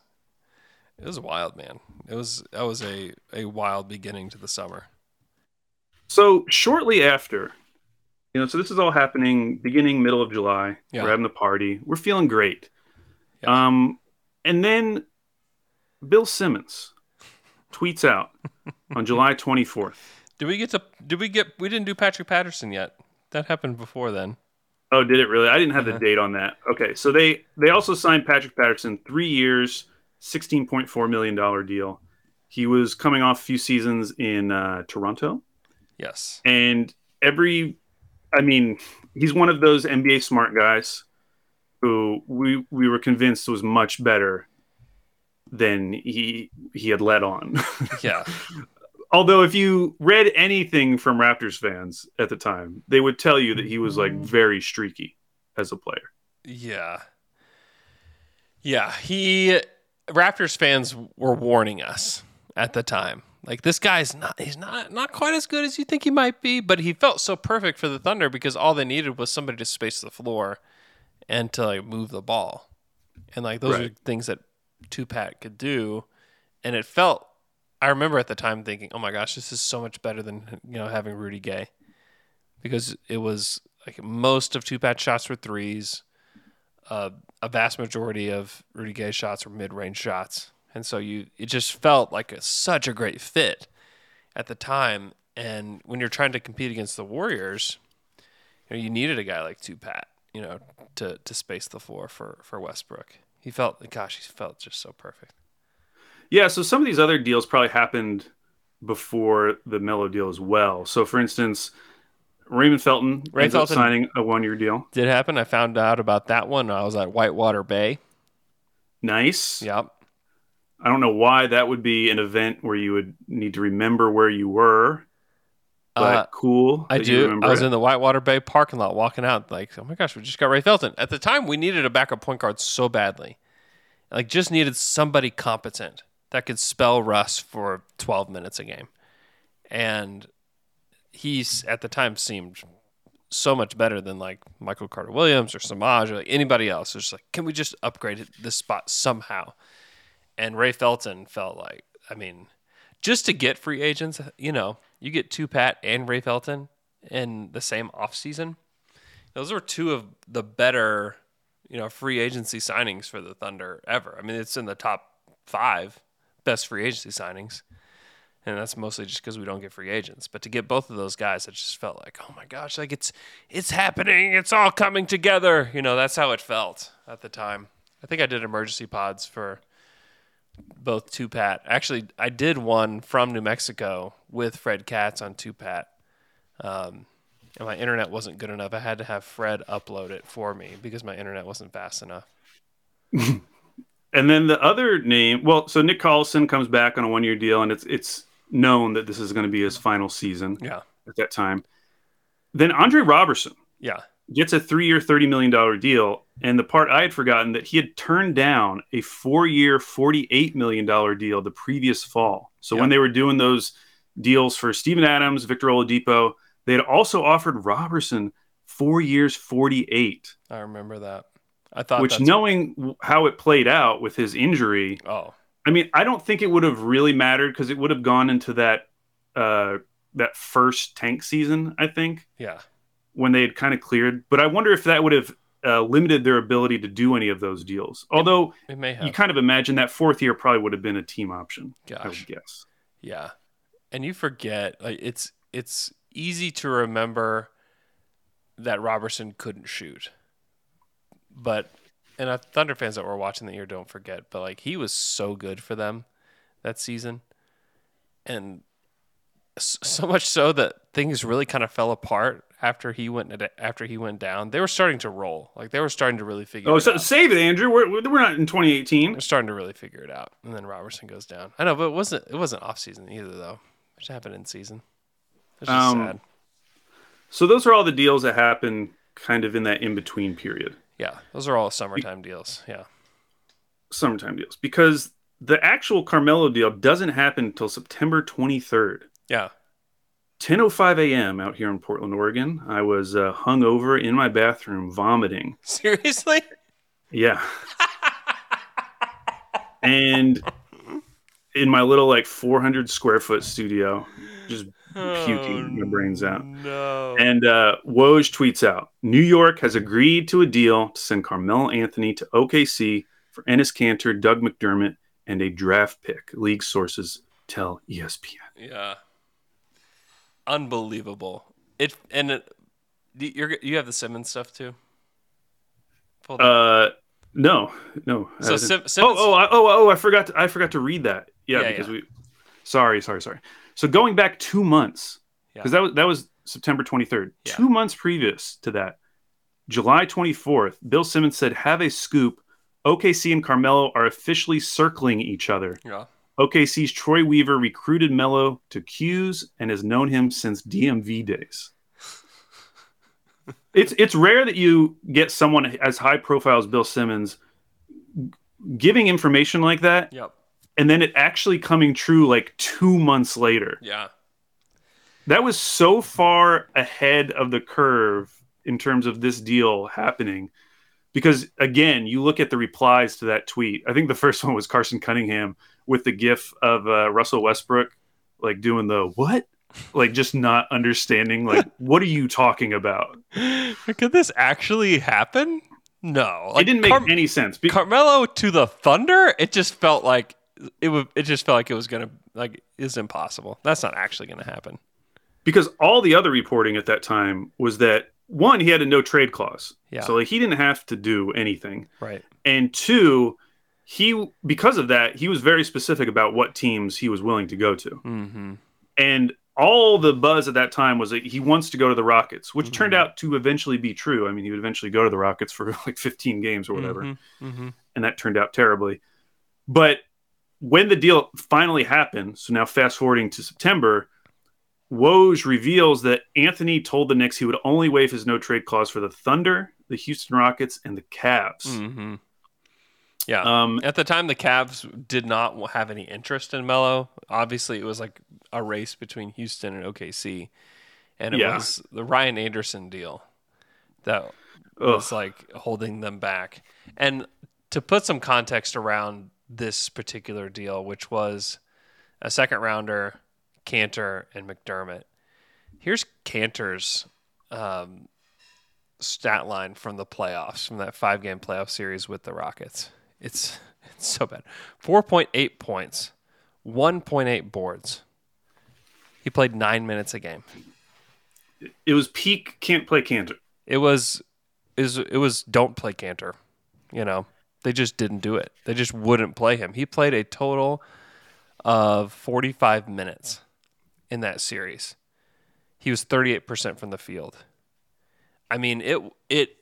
S2: it was wild, man. It was that was a a wild beginning to the summer.
S7: So shortly after, you know, so this is all happening beginning middle of July.
S2: Yeah.
S7: We're having the party. We're feeling great. Um, and then Bill Simmons tweets out on July 24th.
S2: Did we get to? Did we get? We didn't do Patrick Patterson yet. That happened before then.
S7: Oh, did it really? I didn't have
S2: Uh-huh.
S7: the date on that. Okay, so they they also signed Patrick Patterson three years, sixteen point four million dollar deal. He was coming off a few seasons in uh, Toronto.
S2: Yes.
S7: and every i mean he's one of those nba smart guys who we we were convinced was much better than he he had let on
S2: Yeah.
S7: although if you read anything from raptors fans at the time they would tell you that he was like very streaky as a player
S2: Yeah. Yeah, he Raptors fans were warning us at the time. Like this guy's not he's not not quite as good as you think he might be, but he felt so perfect for the Thunder because all they needed was somebody to space the floor and to like move the ball. And like those are things that Tupac could do. And it felt I remember at the time thinking, "Oh my gosh, this is so much better than you know having Rudy Gay." Because it was like most of Tupac's shots were threes uh, a vast majority of Rudy Gay's shots were mid-range shots, and so you it just felt like a, such a great fit at the time. And when you're trying to compete against the Warriors, you know you needed a guy like Tupac, you know, to to space the floor for for Westbrook. He felt, gosh, he felt just so perfect.
S7: Yeah, so some of these other deals probably happened before the Melo deal as well. So, for instance, Raymond Felton
S2: Ray
S7: ends up signing a one-year deal.
S2: Did happen. I found out about that one. I was at Whitewater Bay.
S7: Nice.
S2: Yep.
S7: I don't know why that would be an event where you would need to remember where you were, but
S2: Uh,
S7: cool.
S2: I do. I was
S7: it.
S2: in the Whitewater Bay parking lot walking out, like, oh my gosh, we just got Ray Felton. At the time, we needed a backup point guard so badly. Like, just needed somebody competent that could spell Russ for 12 minutes a game. And he's, at the time, seemed so much better than like Michael Carter Williams or Semaj or like anybody else. It's just like, can we just upgrade this spot somehow? And Ray Felton felt like, I mean, just to get free agents, you know, you get two Pat and Ray Felton in the same offseason. Those are two of the better, you know, free agency signings for the Thunder ever. I mean, it's in the top five best free agency signings. And that's mostly just because we don't get free agents. But to get both of those guys, it just felt like, oh my gosh, like it's it's happening. It's all coming together. You know, that's how it felt at the time. I think I did emergency pods for both two Pat. Actually, I did one from New Mexico with Fred Katz on two Pat. Um, and my internet wasn't good enough. I had to have Fred upload it for me because my internet wasn't fast enough.
S7: and then the other name, well, so Nick Collison comes back on a one year deal, and it's it's known that this is going to be his final season.
S2: Yeah.
S7: At that time, then Andre Roberson.
S2: Yeah.
S7: Gets a three year, $30 million deal. And the part I had forgotten that he had turned down a four year, $48 million deal the previous fall. So
S2: Yep.
S7: when they were doing those deals for Steven Adams, Victor Oladipo, they had also offered Roberson four years, 48,
S2: I remember that. I thought
S7: which knowing w- how it played out with his injury,
S2: Oh,
S7: I mean, I don't think it would have really mattered because it would have gone into that uh, that first tank season. I think
S2: yeah.
S7: When they had kind of cleared, but I wonder if that would have uh, limited their ability to do any of those deals. Although
S2: It may have.
S7: you kind of imagine that fourth year probably would have been a team option. I would guess.
S2: Yeah. And you forget like it's it's easy to remember that Roberson couldn't shoot. But and uh, Thunder fans that were watching the year don't forget, but like he was so good for them that season. And so much so that things really kind of fell apart after he went after he went down. They were starting to roll. Like they were starting to really figure
S7: Oh,
S2: it
S7: so
S2: out.
S7: save it, Andrew. We're, we're not in 2018.
S2: They're starting to really figure it out. And then Roberson goes down. I know, but it wasn't it wasn't off season either though. It happened in season. It's just
S7: Um,
S2: sad.
S7: So those are all the deals that happened kind of in that in between period.
S2: Yeah, those are all summertime deals. Yeah.
S7: summertime deals because the actual Carmelo deal doesn't happen until September 23rd.
S2: Yeah.
S7: 10:05 a.m. out here in Portland, Oregon. I was uh, hung over in my bathroom vomiting.
S2: Seriously?
S7: Yeah. and in my little like 400 square foot studio, just puking my brains out.
S2: No.
S7: And uh, Woj tweets out New York has agreed to a deal to send Carmelo Anthony to OKC for Enes Kanter, Doug McDermott, and a draft pick. League sources tell ESPN.
S2: Yeah. Unbelievable. It and it, you're you have the Simmons stuff too.
S7: Uh, no, no.
S2: So Sim- Simmons-
S7: oh, oh, I, oh, oh! I forgot. To, I forgot to read that. Yeah,
S2: Yeah,
S7: because
S2: yeah.
S7: we. Sorry, sorry, sorry. So going back two months,
S2: Yeah.
S7: because that was that was September twenty third.
S2: Yeah.
S7: Two months previous to that, July twenty fourth, Bill Simmons said, "Have a scoop. OKC and Carmelo are officially circling each other.
S2: yeah.
S7: OKC's Troy Weaver recruited Melo to 'Cuse and has known him since DMV days." it's it's rare that you get someone as high profile as Bill Simmons giving information like that
S2: Yep.
S7: and then it actually coming true like 2 months later.
S2: Yeah.
S7: That was so far ahead of the curve in terms of this deal happening because again, you look at the replies to that tweet. I think the first one was Carson Cunningham with the gif of uh, Russell Westbrook like doing the what? Like just not understanding like what are you talking about?
S2: Could this actually happen? No.
S7: it didn't make
S2: Car-
S7: any sense. Be-
S2: Carmelo to the Thunder, it just felt like it would it just felt like it was gonna like is impossible. That's not actually gonna happen.
S7: because all the other reporting at that time was that one he had a no trade clause
S2: Yeah.
S7: so like he didn't have to do anything
S2: Right.
S7: and two he because of that he was very specific about what teams he was willing to go to
S2: Mm-hmm.
S7: and all the buzz at that time was that he wants to go to the rockets which turned
S2: Mm-hmm.
S7: out to eventually be true i mean he would eventually go to the rockets for like 15 games or whatever
S2: Mm-hmm.
S7: and that turned out terribly. But when the deal finally happened, so now fast forwarding to September, Woj reveals that Anthony told the Knicks he would only waive his no trade clause for the Thunder, the Houston Rockets, and the Cavs.
S2: Yeah.
S7: Um,
S2: At the time, the Cavs did not have any interest in Melo. Obviously, it was like a race between Houston and OKC, and it
S7: Yeah.
S2: was the Ryan Anderson deal that was like holding them back. And to put some context around this particular deal, which was a second rounder, Kanter and McDermott. Here's Kanter's um, stat line from the playoffs, from that five game playoff series with the Rockets. It's it's so bad. Four point eight points, one point eight boards. He played nine minutes a game.
S7: It was peak can't play Kanter.
S2: It was is it was don't play Kanter. You know, they just didn't do it. They just wouldn't play him. He played a total of 45 minutes in that series. He was 38% from the field. I mean, it it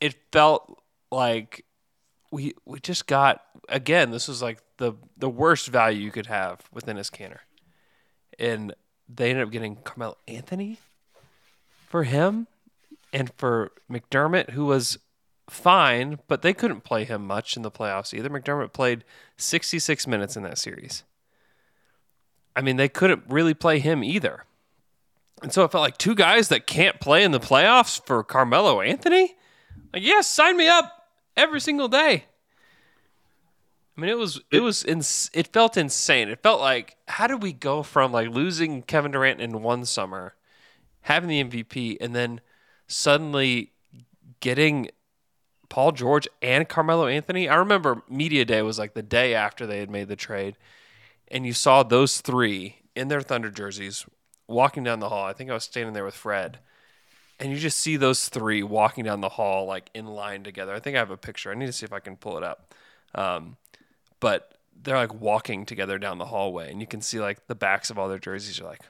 S2: it felt like we we just got again, this was like the the worst value you could have within his canner. And they ended up getting Carmelo Anthony for him and for McDermott, who was fine, but they couldn't play him much in the playoffs either. McDermott played 66 minutes in that series. I mean, they couldn't really play him either. And so it felt like two guys that can't play in the playoffs for Carmelo Anthony? Like, yes, sign me up every single day. I mean, it was it was ins- it felt insane. It felt like how did we go from like losing Kevin Durant in one summer, having the MVP, and then suddenly getting Paul George and Carmelo Anthony? I remember media day was like the day after they had made the trade, and you saw those three in their Thunder jerseys walking down the hall. I think I was standing there with Fred. And you just see those three walking down the hall like in line together. I think I have a picture. I need to see if I can pull it up. Um, but they're like walking together down the hallway, and you can see like the backs of all their jerseys. You're like,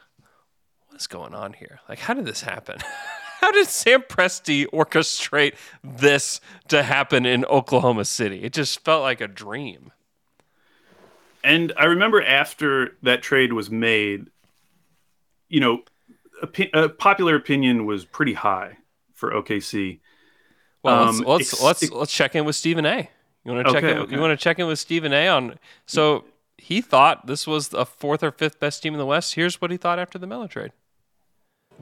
S2: what's going on here? Like, how did this happen? how did Sam Presti orchestrate this to happen in Oklahoma City? It just felt like a dream.
S7: And I remember after that trade was made, you know, opi- uh, popular opinion was pretty high for OKC.
S2: Well,
S7: Um,
S2: let's let's,
S7: ex-
S2: let's let's check in with Stephen A. You want to check
S7: Okay,
S2: in?
S7: okay.
S2: You want to check in with Stephen A. on? So he thought this was a fourth or fifth best team in the West. Here's what he thought after the Melo trade.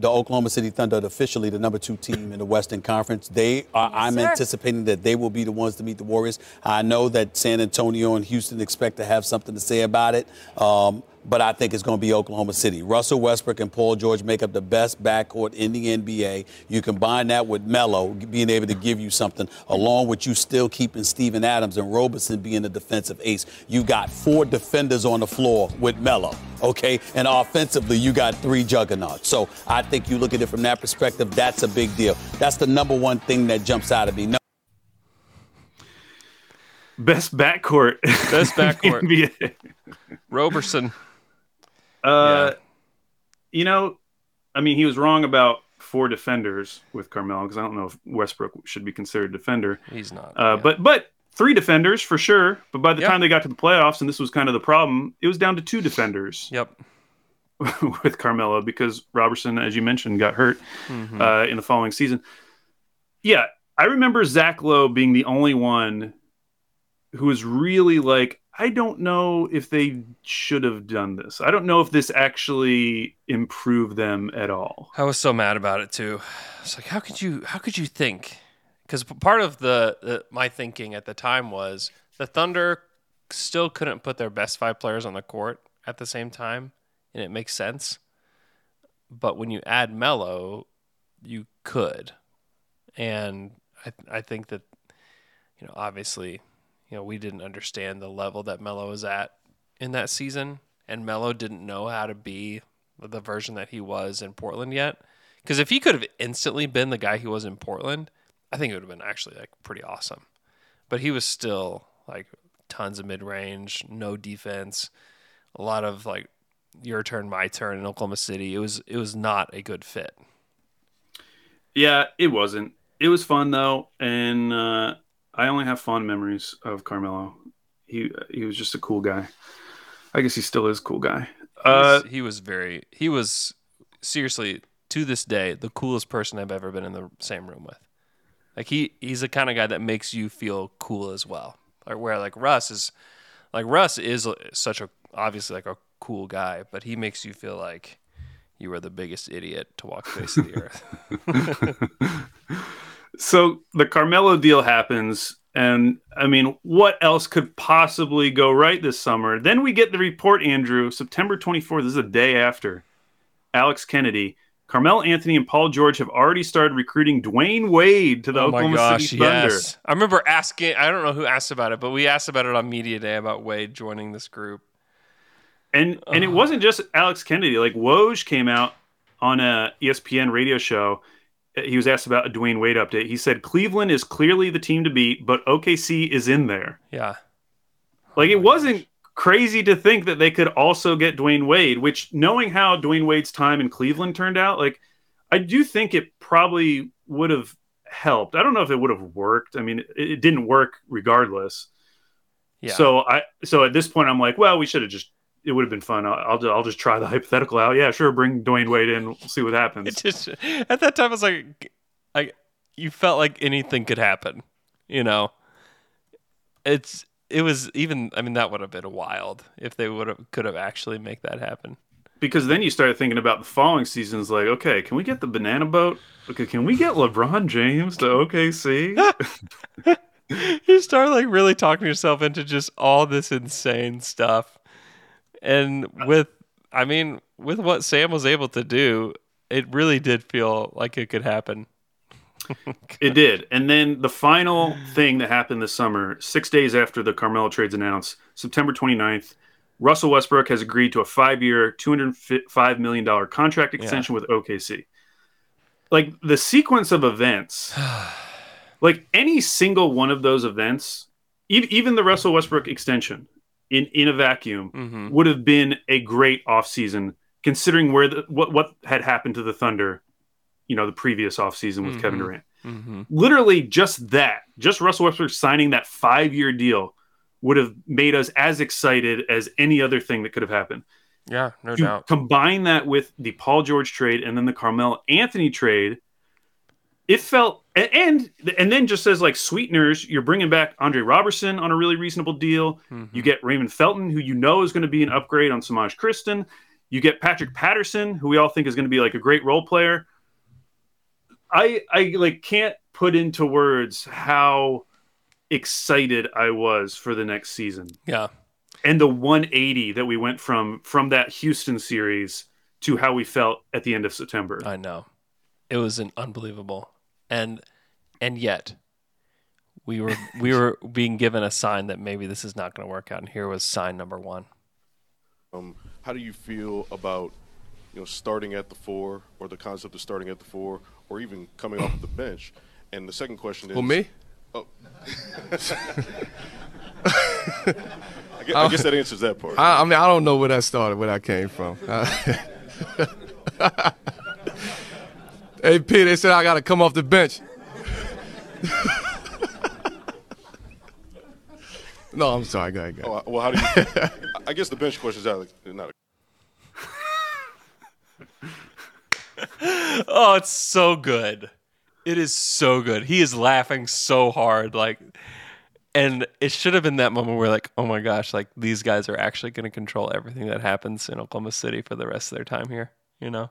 S10: the Oklahoma City Thunder are officially the number two team in the Western Conference. They are, I'm
S2: sir.
S10: anticipating that they will be the ones to meet the Warriors. I know that San Antonio and Houston expect to have something to say about it. Um, but I think it's going to be Oklahoma City. Russell Westbrook and Paul George make up the best backcourt in the NBA. You combine that with Melo being able to give you something, along with you still keeping Steven Adams and Roberson being the defensive ace. You got four defenders on the floor with Melo, okay? And offensively, you got three juggernauts. So I think you look at it from that perspective, that's a big deal. That's the number one thing that jumps out at me. No-
S7: Best backcourt.
S2: Best backcourt. Roberson.
S7: Uh, you know, I mean, he was wrong about four defenders with Carmelo because I don't know if Westbrook should be considered a defender.
S2: He's not.
S7: Uh, But but three defenders for sure. But by the
S2: Yep.
S7: time they got to the playoffs, and this was kind of the problem, it was down to two defenders.
S2: Yep.
S7: with Carmelo because Roberson, as you mentioned, got hurt
S2: Mhm.
S7: uh, in the following season. Yeah, I remember Zach Lowe being the only one who was really like, I don't know if they should have done this. I don't know if this actually improved them at all.
S2: I was so mad about it too. It's like, how could you? How could you think? Because part of the, the my thinking at the time was the Thunder still couldn't put their best five players on the court at the same time, and it makes sense. But when you add Melo, you could, and I I think that you know obviously you know we didn't understand the level that Melo was at in that season, and Melo didn't know how to be the version that he was in Portland yet. Because if he could have instantly been the guy he was in Portland, I think it would have been actually like pretty awesome. But he was still like tons of mid range, no defense, a lot of like your turn, my turn in Oklahoma City. It was it was not a good fit.
S7: Yeah, it wasn't. It was fun though, and uh, I only have fond memories of Carmelo. He he was just a cool guy. I guess he still is a cool guy.
S2: He
S7: Uh,
S2: was, he was very he was seriously to this day the coolest person I've ever been in the same room with. Like he he's the kind of guy that makes you feel cool as well. Like where like Russ is like Russ is such a obviously like a cool guy, but he makes you feel like you were the biggest idiot to walk the face of the earth.
S7: so the Carmelo deal happens, and I mean, what else could possibly go right this summer? Then we get the report, Andrew, September 24th. This is a day after Alex Kennedy. Carmelo Anthony and Paul George have already started recruiting Dwyane Wade to the
S2: oh
S7: Oklahoma
S2: my gosh,
S7: City Thunder.
S2: yes. I remember asking, I don't know who asked about it, but we asked about it on Media Day about Wade joining this group.
S7: And and it wasn't just Alex Kennedy. Like Woj came out on a ESPN radio show. He was asked about a Dwyane Wade update. He said Cleveland is clearly the team to beat, but OKC is in there.
S2: Yeah.
S7: Like it oh wasn't crazy to think that they could also get Dwyane Wade, which knowing how Dwyane Wade's time in Cleveland turned out, like I do think it probably would have helped. I don't know if it would have worked. I mean, it, it didn't work regardless.
S2: Yeah.
S7: So I so at this point I'm like, well, we should have just it would have been fun. I'll, I'll I'll just try the hypothetical out. Yeah, sure, bring Dwyane Wade in. We'll see what happens.
S2: Just at that time I was like I you felt like anything could happen, you know. It's it was even I mean that would have been wild if they would have could have actually make that happen.
S7: because then you start thinking about the following seasons. Like, okay, can we get the banana boat? Okay, can we get LeBron James to OKC?
S2: you start like really talking yourself into just all this insane stuff. And with I mean, with what Sam was able to do, it really did feel like it could happen.
S7: it did. And then the final thing that happened this summer, six days after the Carmelo trades announced, September 29th, Russell Westbrook has agreed to a five year, $205 million contract extension with OKC. Like the sequence of events, like any single one of those events, e- even the Russell Westbrook extension in, in a vacuum
S2: Mhm.
S7: would have been a great offseason considering where the, what, what had happened to the Thunder, you know, the previous offseason with Kevin
S2: Mhm.
S7: Durant
S2: Mm-hmm.
S7: literally just that, just Russell Westbrook signing that five year deal would have made us as excited as any other thing that could have happened.
S2: Yeah, no
S7: You
S2: doubt.
S7: combine that with the Paul George trade and then the Carmelo Anthony trade, it felt a- and and then just as like sweeteners, you're bringing back Andre Roberson on a really reasonable deal.
S2: Mm-hmm.
S7: You get Raymond Felton, who you know is going to be an upgrade on Semaj Christon. You get Patrick Patterson, who we all think is going to be like a great role player. I I like can't put into words how excited I was for the next season.
S2: Yeah.
S7: And the 180 that we went from from that Houston series to how we felt at the end of September.
S2: I know. It was an unbelievable. And and yet we were we were being given a sign that maybe this is not going to work out and here was sign number 1.
S11: Um, how do you feel about you know starting at the four or the concept of starting at the four or even coming off the bench? And the second question is
S12: Who, me?
S11: Oh. I, guess, I guess that answers that part.
S12: I, I mean, I don't know where that started, where that came from. Hey, P, they said I got to come off the bench. no, I'm sorry. Go ahead. Go ahead.
S11: Oh, well, how do you? I guess the bench question is not, not a
S2: oh, it's so good. It is so good. He is laughing so hard, like, and it should have been that moment where, like, oh my gosh, like these guys are actually going to control everything that happens in Oklahoma City for the rest of their time here. You know,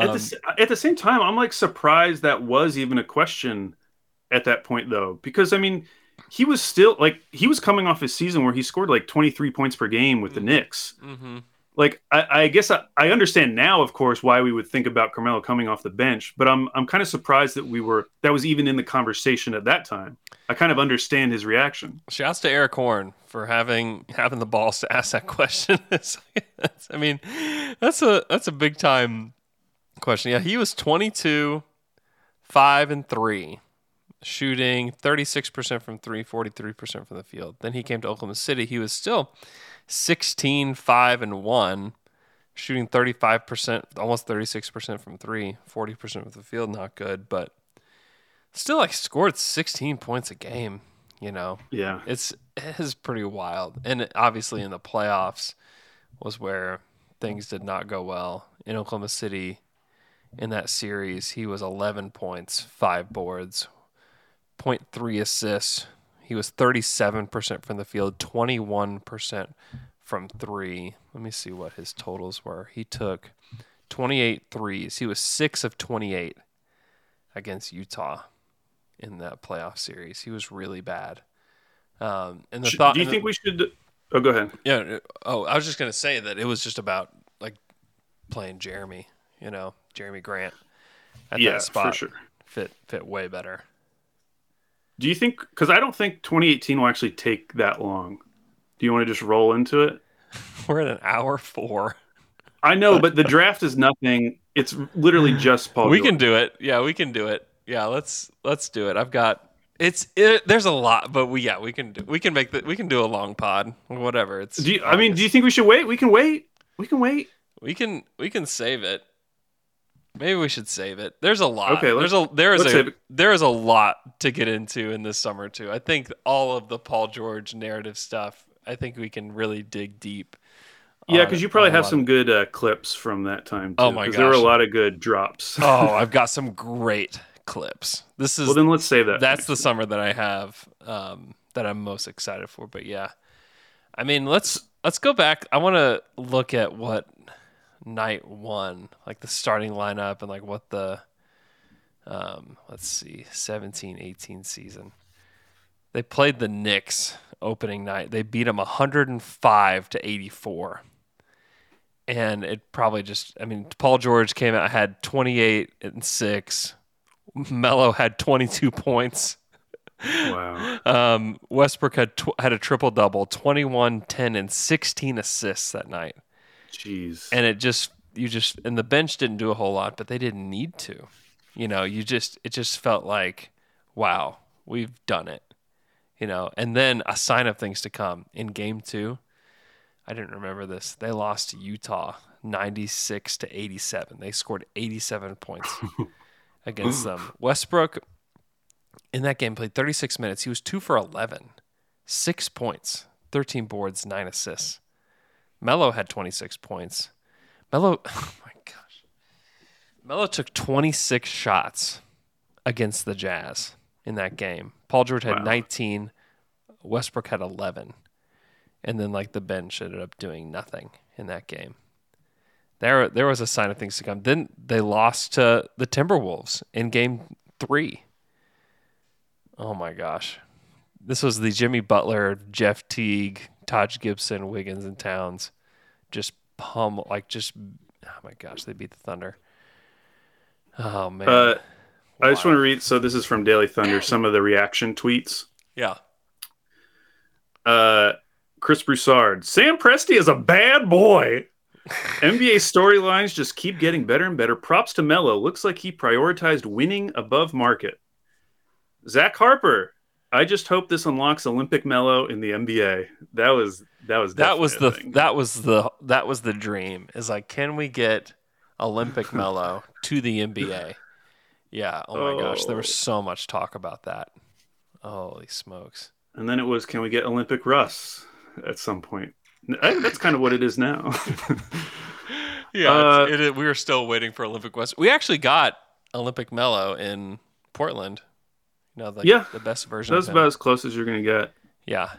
S7: at, the,
S2: Um,
S7: at the same time, I'm like surprised that was even a question at that point, though, because I mean, he was still like he was coming off his season where he scored like 23 points per game with the Knicks.
S2: mhm.
S7: Like I, I guess I, I understand now, of course, why we would think about Carmelo coming off the bench, but I'm I'm kind of surprised that we were that was even in the conversation at that time. I kind of understand his reaction.
S2: Shouts to Erik Horne for having having the balls to ask that question. I mean, that's a that's a big time question. Yeah, he was 22, five and three, shooting 36 percent from three, 43 percent from the field. Then he came to Oklahoma City. He was still 16, five and one, shooting 35 percent, almost 36 percent from three, 40 percent from the field. Not good, but still like scored 16 points a game you know
S7: Yeah.
S2: it's it is pretty wild and obviously in the playoffs was where things did not go well in oklahoma city in that series he was 11 points 5 boards 0.3 assists he was 37% from the field 21% from 3 let me see what his totals were he took 28 threes. He was 6 of 28 against Utah in that playoff series. He was really bad. Um, and the
S7: Should-
S2: thought
S7: do you think we should? Oh, go ahead.
S2: Yeah. Oh, I was just gonna say that it was just about like playing Jerami. You know, Jerami Grant at
S7: Yeah,
S2: that
S7: four
S2: spot
S7: sure.
S2: fit fit way better.
S7: Do you think? Because I don't think 2018 will actually take that long. Do you want to just roll into it?
S2: We're at an hour four.
S7: I know, but the draft is nothing. It's literally just Paul.
S2: we
S7: George.
S2: can do it. Yeah, we can do it. Yeah, let's let's do it. I've got it's it, there's a lot, but we yeah we can do, we can make the we can do a long pod whatever. It's
S7: Do you, I mean, do you think we should wait? We can wait. We can wait.
S2: we can we can save it. Maybe we should save it. There's a lot.
S7: Okay,
S2: there's a there is a there is a lot to get into in this summer too. I think all of the Paul George narrative stuff. I think we can really dig deep.
S7: Yeah, because you probably have some good uh, clips from that time. Too,
S2: Oh my
S7: 'cause there were a lot of good drops.
S2: oh, I've got some great clips. This is
S7: Well, then let's save that
S2: That's the summer that I have um, that I'm most excited for. But yeah, I mean, let's let's go back. I want to look at what night one, like the starting lineup, and like what the um, let's see, 17, 18 season. They played the Knicks opening night. They beat them 105 to 84 and it probably just I mean Paul George came out had 28 and 6 Melo had 22 points
S7: Wow.
S2: um, Westbrook had tw- had a triple double 21 10 and 16 assists that night
S7: Jeez.
S2: and it just you just and the bench didn't do a whole lot but they didn't need to you know you just it just felt like wow we've done it you know and then a sign of things to come in game 2 I didn't remember this. They lost to Utah 96 to 87. They scored 87 points against them. Westbrook in that game played 36 minutes. He was 2 for 11. 6 points, 13 boards, 9 assists. Melo had 26 points. Melo oh my gosh. Melo took 26 shots against the Jazz in that game. Paul George had
S7: Wow.
S2: 19. Westbrook had 11 and then like the bench ended up doing nothing in that game. There, there was a sign of things to come. Then they lost to the Timberwolves in Game Three. Oh my gosh, this was the Jimmy Butler, Jeff Teague, Taj Gibson, Wiggins, and Towns, just pummel like just. Oh my gosh, they beat the Thunder. Oh man,
S7: Uh, I just want to read. So this is from Daily Thunder. Some of the reaction tweets.
S2: yeah.
S7: Uh, Chris Broussard. Sam Presti is a bad boy. NBA storylines just keep getting better and better. Props to Melo. Looks like he prioritized winning above market. Zach Harper. I just hope this unlocks Olympic Melo in the NBA. That was that was
S2: that was the
S7: definitely a thing.
S2: that was the that was the dream. Is like, can we get Olympic Melo to the NBA? Yeah. Oh my gosh, there was so much talk about that. Holy smokes!
S7: And then it was, can we get Olympic Russ at some point? I that's kind of what it is now.
S2: Yeah,
S7: Uh,
S2: it's, it, we were still waiting for Olympic West. We actually got Olympic Melo in Portland. You know, like
S7: yeah,
S2: the best version.
S7: That's
S2: of
S7: about as close as you're going to get.
S2: Yeah.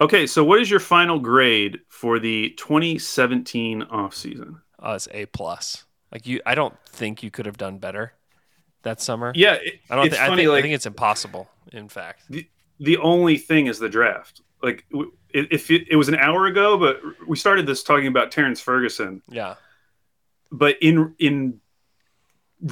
S7: Okay, so what is your final grade for the 2017 offseason?
S2: Oh, uh, it's A plus. Like you, I don't think you could have done better that summer.
S7: Yeah, it-
S2: I don't.
S7: it's
S2: thi- I
S7: funny,
S2: think, I think it's impossible. In fact,
S7: The, the only thing is the draft. Like, it, if it, it was an hour ago, but we started this talking about Terrence Ferguson.
S2: yeah.
S7: But in in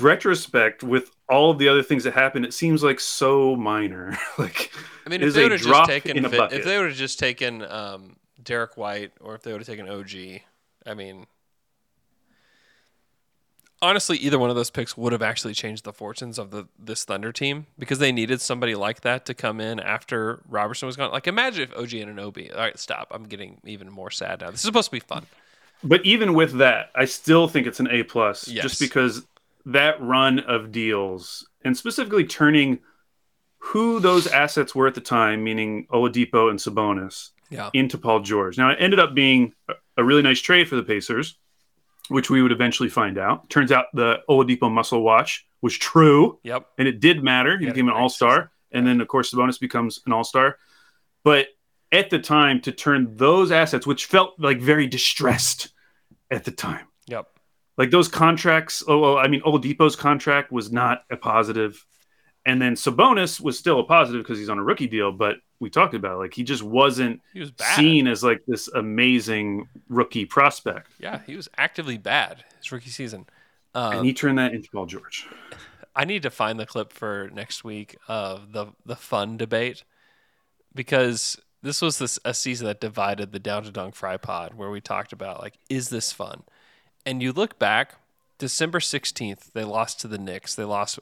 S7: retrospect, with all of the other things that happened, it seems like so minor. like,
S2: I mean, if they would have just taken, if they would have just taken um, Derrick White, or if they would have taken OG, I mean, honestly, either one of those picks would have actually changed the fortunes of the this Thunder team because they needed somebody like that to come in after Roberson was gone. Like, imagine if OG Anunoby. All right, stop. I'm getting even more sad now. This is supposed to be fun.
S7: But even with that, I still think it's an A plus,
S2: Yes.
S7: just because that run of deals and specifically turning who those assets were at the time, meaning Oladipo and Sabonis,
S2: Yeah.
S7: into Paul George. Now it ended up being a- really nice trade for the Pacers, which we would eventually find out. Turns out the Oladipo muscle watch was true.
S2: Yep.
S7: And it did matter. He
S2: a
S7: became an all star. And then, of course, Sabonis becomes an all star. But at the time, to turn those assets, which felt like very distressed at the time. Like those contracts. Oh, well, I mean, Oladipo's contract was not a positive, and then Sabonis was still a positive because he's on a rookie deal. But we talked about it, like he just wasn't
S2: He was bad.
S7: seen as like this amazing rookie prospect,
S2: Yeah, he was actively bad his rookie season. Um,
S7: and he turned that into Paul George.
S2: I need to find the clip for next week of the the fun debate because this was this a season that divided the Down to Dunk Fry Pod where we talked about like is this fun? And you look back, December 16th, they lost to the Knicks. They lost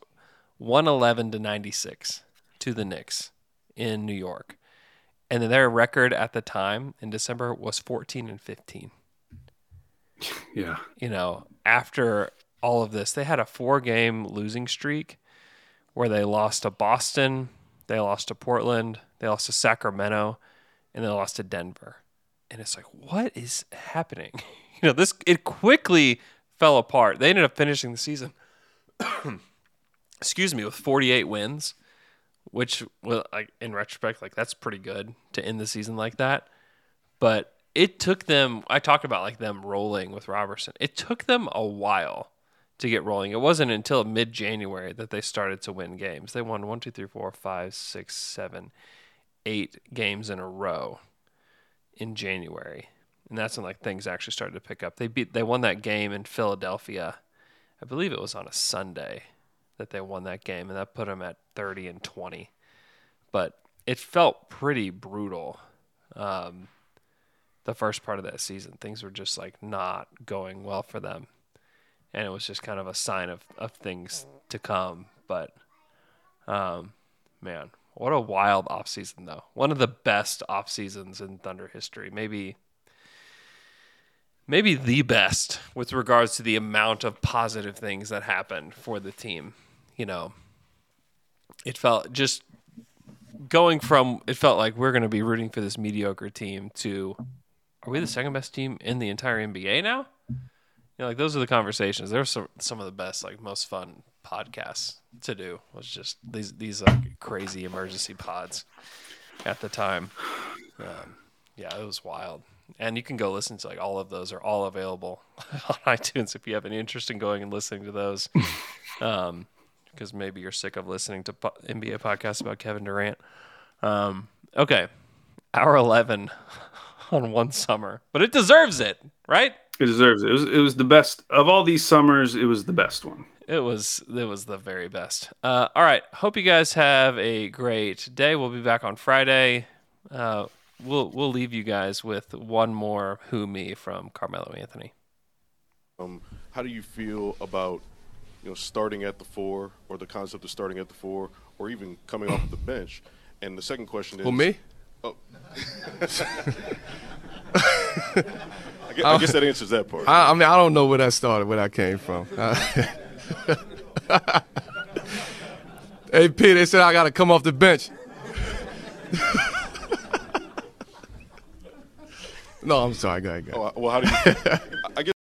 S2: 111 to 96 to the Knicks in New York. And then their record at the time in December was 14 and 15
S7: Yeah,
S2: you know, after all of this, they had a four game losing streak where they lost to Boston, they lost to Portland, they lost to Sacramento, and they lost to Denver. And it's like, what is happening? You know, this it quickly fell apart. They ended up finishing the season, excuse me, with 48 wins, which, well, in retrospect, like that's pretty good to end the season like that. But it took them. I talked about like them rolling with Roberson. It took them a while to get rolling. It wasn't until mid January that they started to win games. They won one, two, three, four, five, six, seven, eight games in a row in January, and that's when like things actually started to pick up. They beat. They won that game in Philadelphia. I believe it was on a Sunday that they won that game, and that put them at thirty and twenty. But it felt pretty brutal. Um, the first part of that season. Things were just like not going well for them. And it was just kind of a sign of, of things to come. But um, man, what a wild off season though. One of the best off seasons in Thunder history. Maybe maybe the best with regards to the amount of positive things that happened for the team. You know, it felt just going from it felt like we're going to be rooting for this mediocre team to are we the second best team in the entire NBA now? You know, like those are the conversations. They're some some of the best, like most fun podcasts to do. Was just these these like crazy emergency pods at the time. Um, yeah, it was wild. And you can go listen to like all of those are all available on iTunes if you have any interest in going and listening to those. um, because maybe you're sick of listening to po- NBA podcasts about Kevin Durant. Um, okay, hour eleven on one summer, but it deserves it, right?
S7: It deserves it. It was, it was the best of all these summers. It was the best one.
S2: It was it was the very best. Uh, all right, hope you guys have a great day. We'll be back on Friday. Uh, we'll we'll leave you guys with one more "Who Me" from Carmelo Anthony.
S11: Um, how do you feel about you know starting at the four or the concept of starting at the four or even coming off the bench? And the second question is
S12: Who, me?
S11: Oh. I, guess, I guess that answers that part.
S12: I, I mean, I don't know where that started, where that came from. Uh, hey, P, they said I got to come off the bench. no, I'm sorry. Go ahead. Go ahead.
S11: Oh, well, how do you? I guess.